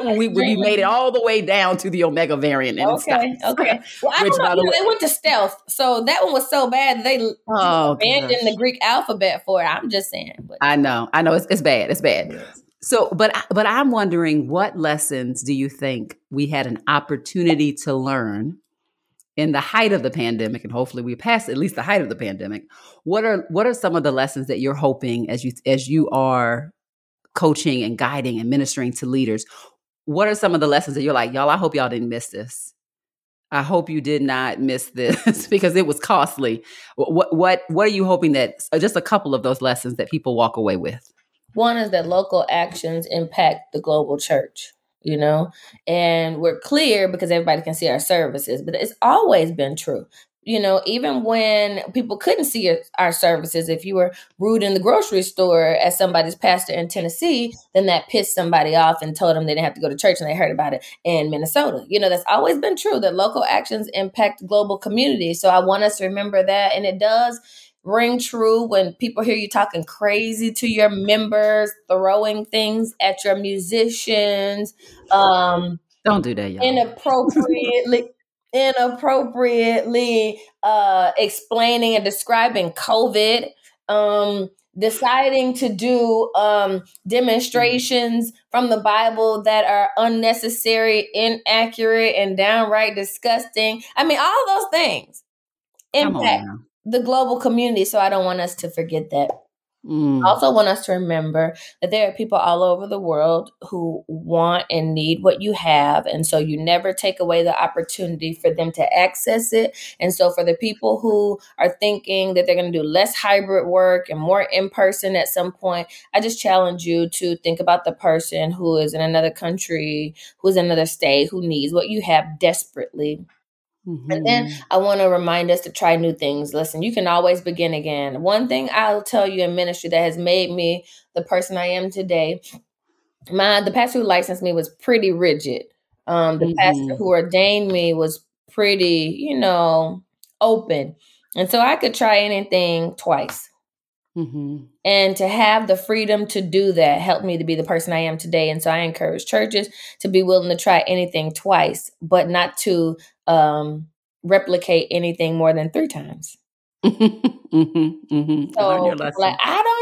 When we we made it all the way down to the Omega variant. And okay. Okay. Well, I Which, don't know. The they went to stealth, so that one was so bad they oh, abandoned gosh. the Greek alphabet for it. I'm just saying. But. I know. I know. It's, it's bad. It's bad. So, but but I'm wondering, what lessons do you think we had an opportunity to learn in the height of the pandemic, and hopefully we pass at least the height of the pandemic. What are what are some of the lessons that you're hoping as you as you are coaching and guiding and ministering to leaders? What are some of the lessons that you're like, y'all? I hope y'all didn't miss this. I hope you did not miss this because it was costly. What what what are you hoping that uh, just a couple of those lessons that people walk away with? One is that local actions impact the global church, you know, and we're clear because everybody can see our services, but it's always been true you know, even when people couldn't see our services, if you were rude in the grocery store as somebody's pastor in Tennessee, then that pissed somebody off and told them they didn't have to go to church and they heard about it in Minnesota. You know, that's always been true that local actions impact global communities. So I want us to remember that. And it does ring true when people hear you talking crazy to your members, throwing things at your musicians. Um, Don't do that, y'all. Inappropriately inappropriately uh, explaining and describing COVID, um, deciding to do um, demonstrations from the Bible that are unnecessary, inaccurate, and downright disgusting. I mean, all those things impact the global community. So I don't want us to forget that. Mm. I also want us to remember that there are people all over the world who want and need what you have. And so you never take away the opportunity for them to access it. And so for the people who are thinking that they're going to do less hybrid work and more in person at some point, I just challenge you to think about the person who is in another country, who's in another state, who needs what you have desperately. Mm-hmm. And then. I want to remind us to try new things. Listen, you can always begin again. One thing I'll tell you in ministry that has made me the person I am today, my the pastor who licensed me was pretty rigid. Um, the mm-hmm. pastor who ordained me was pretty, you know, open. And so I could try anything twice. Mm-hmm. And to have the freedom to do that helped me to be the person I am today. And so I encourage churches to be willing to try anything twice, but not to um, replicate anything more than three times. mm-hmm, mm-hmm. So, like, I don't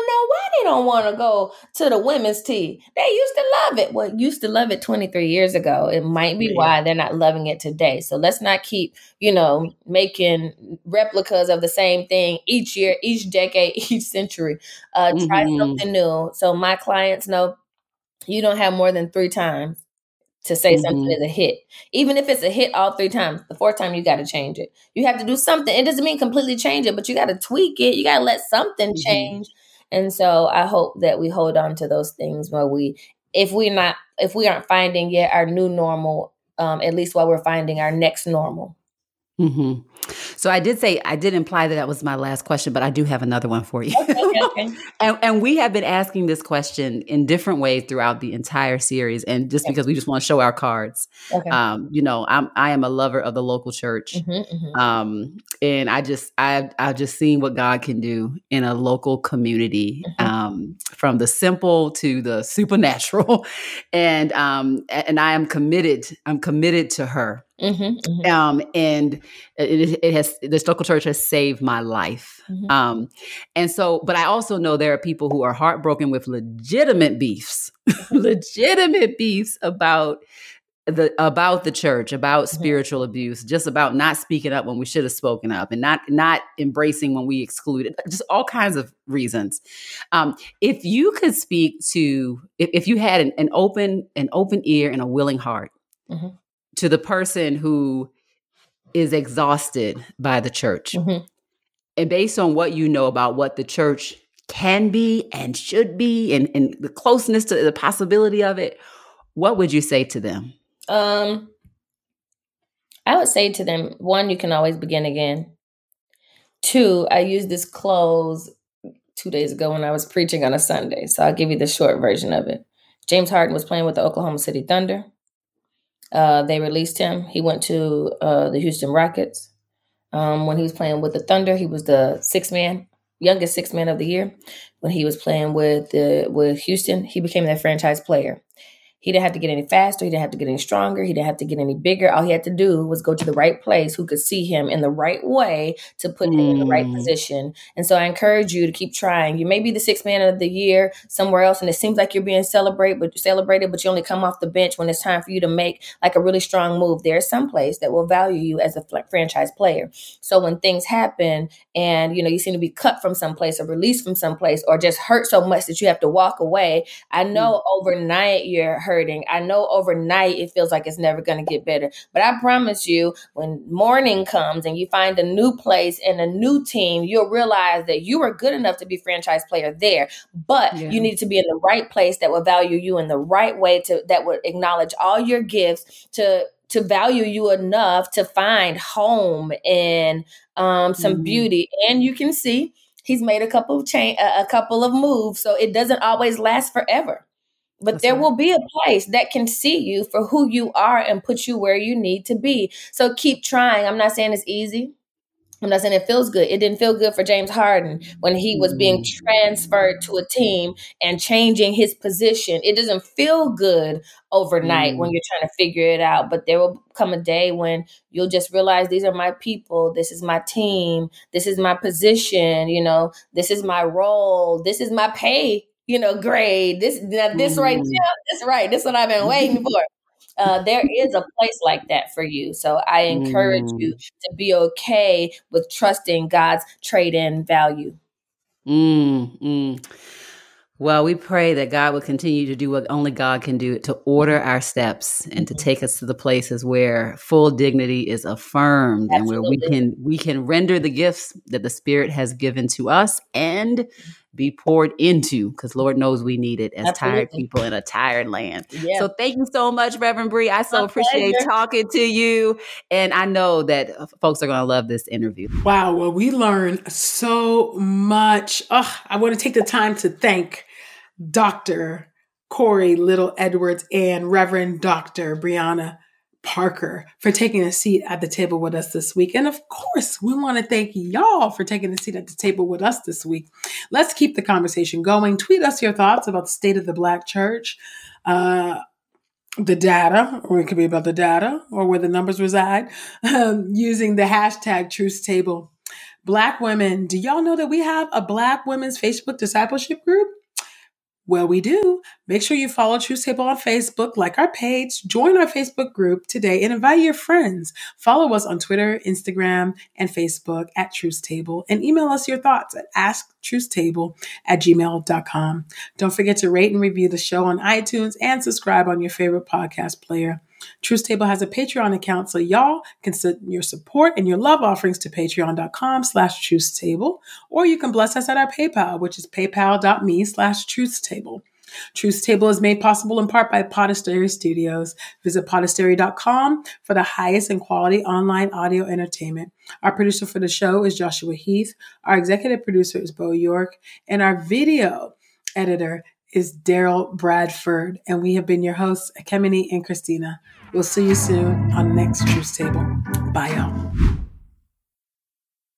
they don't want to go to the women's tea. They used to love it. Well, used to love it 23 years ago. It might be yeah. why they're not loving it today. So let's not keep, you know, making replicas of the same thing each year, each decade, each century. Uh, mm-hmm. Try something new. So my clients know you don't have more than three times to say mm-hmm. something is a hit. Even if it's a hit all three times, the fourth time you got to change it. You have to do something. It doesn't mean completely change it, but you got to tweak it. You got to let something mm-hmm. change. And so I hope that we hold on to those things where we, if we're not, if we aren't finding yet our new normal, um, at least while we're finding our next normal. Mm-hmm. So I did say I did imply that that was my last question, but I do have another one for you. Okay, okay. and, and, we have been asking this question in different ways throughout the entire series, and just okay. because we just want to show our cards. Um, you know, I'm I am a lover of the local church, mm-hmm, mm-hmm. Um, and I just I I've just seen what God can do in a local community, mm-hmm. um, from the simple to the supernatural, and um, and I am committed. I'm committed to her. Mm-hmm, mm-hmm. Um, and it, it, has this local church has saved my life. Mm-hmm. Um, and so, but I also know there are people who are heartbroken with legitimate beefs, legitimate beefs about the about the church, about mm-hmm. spiritual abuse, just about not speaking up when we should have spoken up, and not not embracing when we excluded, just all kinds of reasons. Um, if you could speak to, if, if you had an, an open an open ear and a willing heart mm-hmm to the person who is exhausted by the church. Mm-hmm. And based on what you know about what the church can be and should be and, and the closeness to the possibility of it, what would you say to them? Um I would say to them, one, you can always begin again. Two, I used this close two days ago when I was preaching on a Sunday. So I'll give you the short version of it. James Harden was playing with the Oklahoma City Thunder. Uh, they released him. He went to uh, the Houston Rockets. Um, when he was playing with the Thunder, he was the six man, youngest six man of the year. When he was playing with the with Houston, he became their franchise player. He didn't have to get any faster. He didn't have to get any stronger. He didn't have to get any bigger. All he had to do was go to the right place who could see him in the right way to put him in the right mm. position. And so I encourage you to keep trying. You may be the sixth man of the year somewhere else, and it seems like you're being celebrated, but celebrated, but you only come off the bench when it's time for you to make like a really strong move. There's some place that will value you as a franchise player. So when things happen and you know you seem to be cut from someplace or released from someplace or just hurt so much that you have to walk away, I know mm. overnight you're hurting. I know overnight it feels like it's never going to get better. But I promise you, when morning comes and you find a new place and a new team, you'll realize that you are good enough to be franchise player there. But yeah. you need to be in the right place that will value you in the right way to that would acknowledge all your gifts to to value you enough to find home and um, some mm-hmm. beauty. And you can see he's made a couple of change, a couple of moves, so it doesn't always last forever. But That's there right. will be a place that can see you for who you are and put you where you need to be. So keep trying. I'm not saying it's easy. I'm not saying it feels good. It didn't feel good for James Harden when he was being mm. transferred to a team and changing his position. It doesn't feel good overnight mm. when you're trying to figure it out. But there will come a day when you'll just realize these are my people. This is my team. This is my position. You know, this is my role. This is my pay you know, grade. This now, this mm. right now, this right. This is what I've been waiting for. Uh, there is a place like that for you. So I encourage mm. you to be okay with trusting God's trade in value. Mm, mm. Well, we pray that God will continue to do what only God can do to order our steps and to take us to the places where full dignity is affirmed Absolutely. and where we can we can render the gifts that the Spirit has given to us and be poured into because Lord knows we need it as Absolutely. tired people in a tired land. Yeah. So thank you so much, Reverend Bree. I so My appreciate pleasure. talking to you. And I know that uh, folks are going to love this interview. Wow. Well, we learned so much. Oh, I want to take the time to thank Dr. Korie Little Edwards and Reverend Dr. Brianna Parker for taking a seat at the table with us this week. And of course, we want to thank y'all for taking a seat at the table with us this week. Let's keep the conversation going. Tweet us your thoughts about the state of the Black church, uh, the data, or it could be about the data or where the numbers reside, um, using the hashtag Truth Table. Black women, do y'all know that we have a Black women's Facebook discipleship group? Well, we do. Make sure you follow Truth Table on Facebook, like our page, join our Facebook group today, and invite your friends. Follow us on Twitter, Instagram, and Facebook at Truth Table, and email us your thoughts at asktruthstable at gmail.com. Don't forget to rate and review the show on iTunes and subscribe on your favorite podcast player. Truth Table has a Patreon account, so y'all can send your support and your love offerings to patreon.com slash truthstable, or you can bless us at our PayPal, which is paypal.me slash truthstable. Truth Table is made possible in part by Podastery Studios. Visit podastery.com for the highest in quality online audio entertainment. Our producer for the show is Joshua Heath. Our executive producer is Bo York. And our video editor is Daryl Bradford, and we have been your hosts, Ekemini and Christina. We'll see you soon on next Truth Table. Bye, y'all.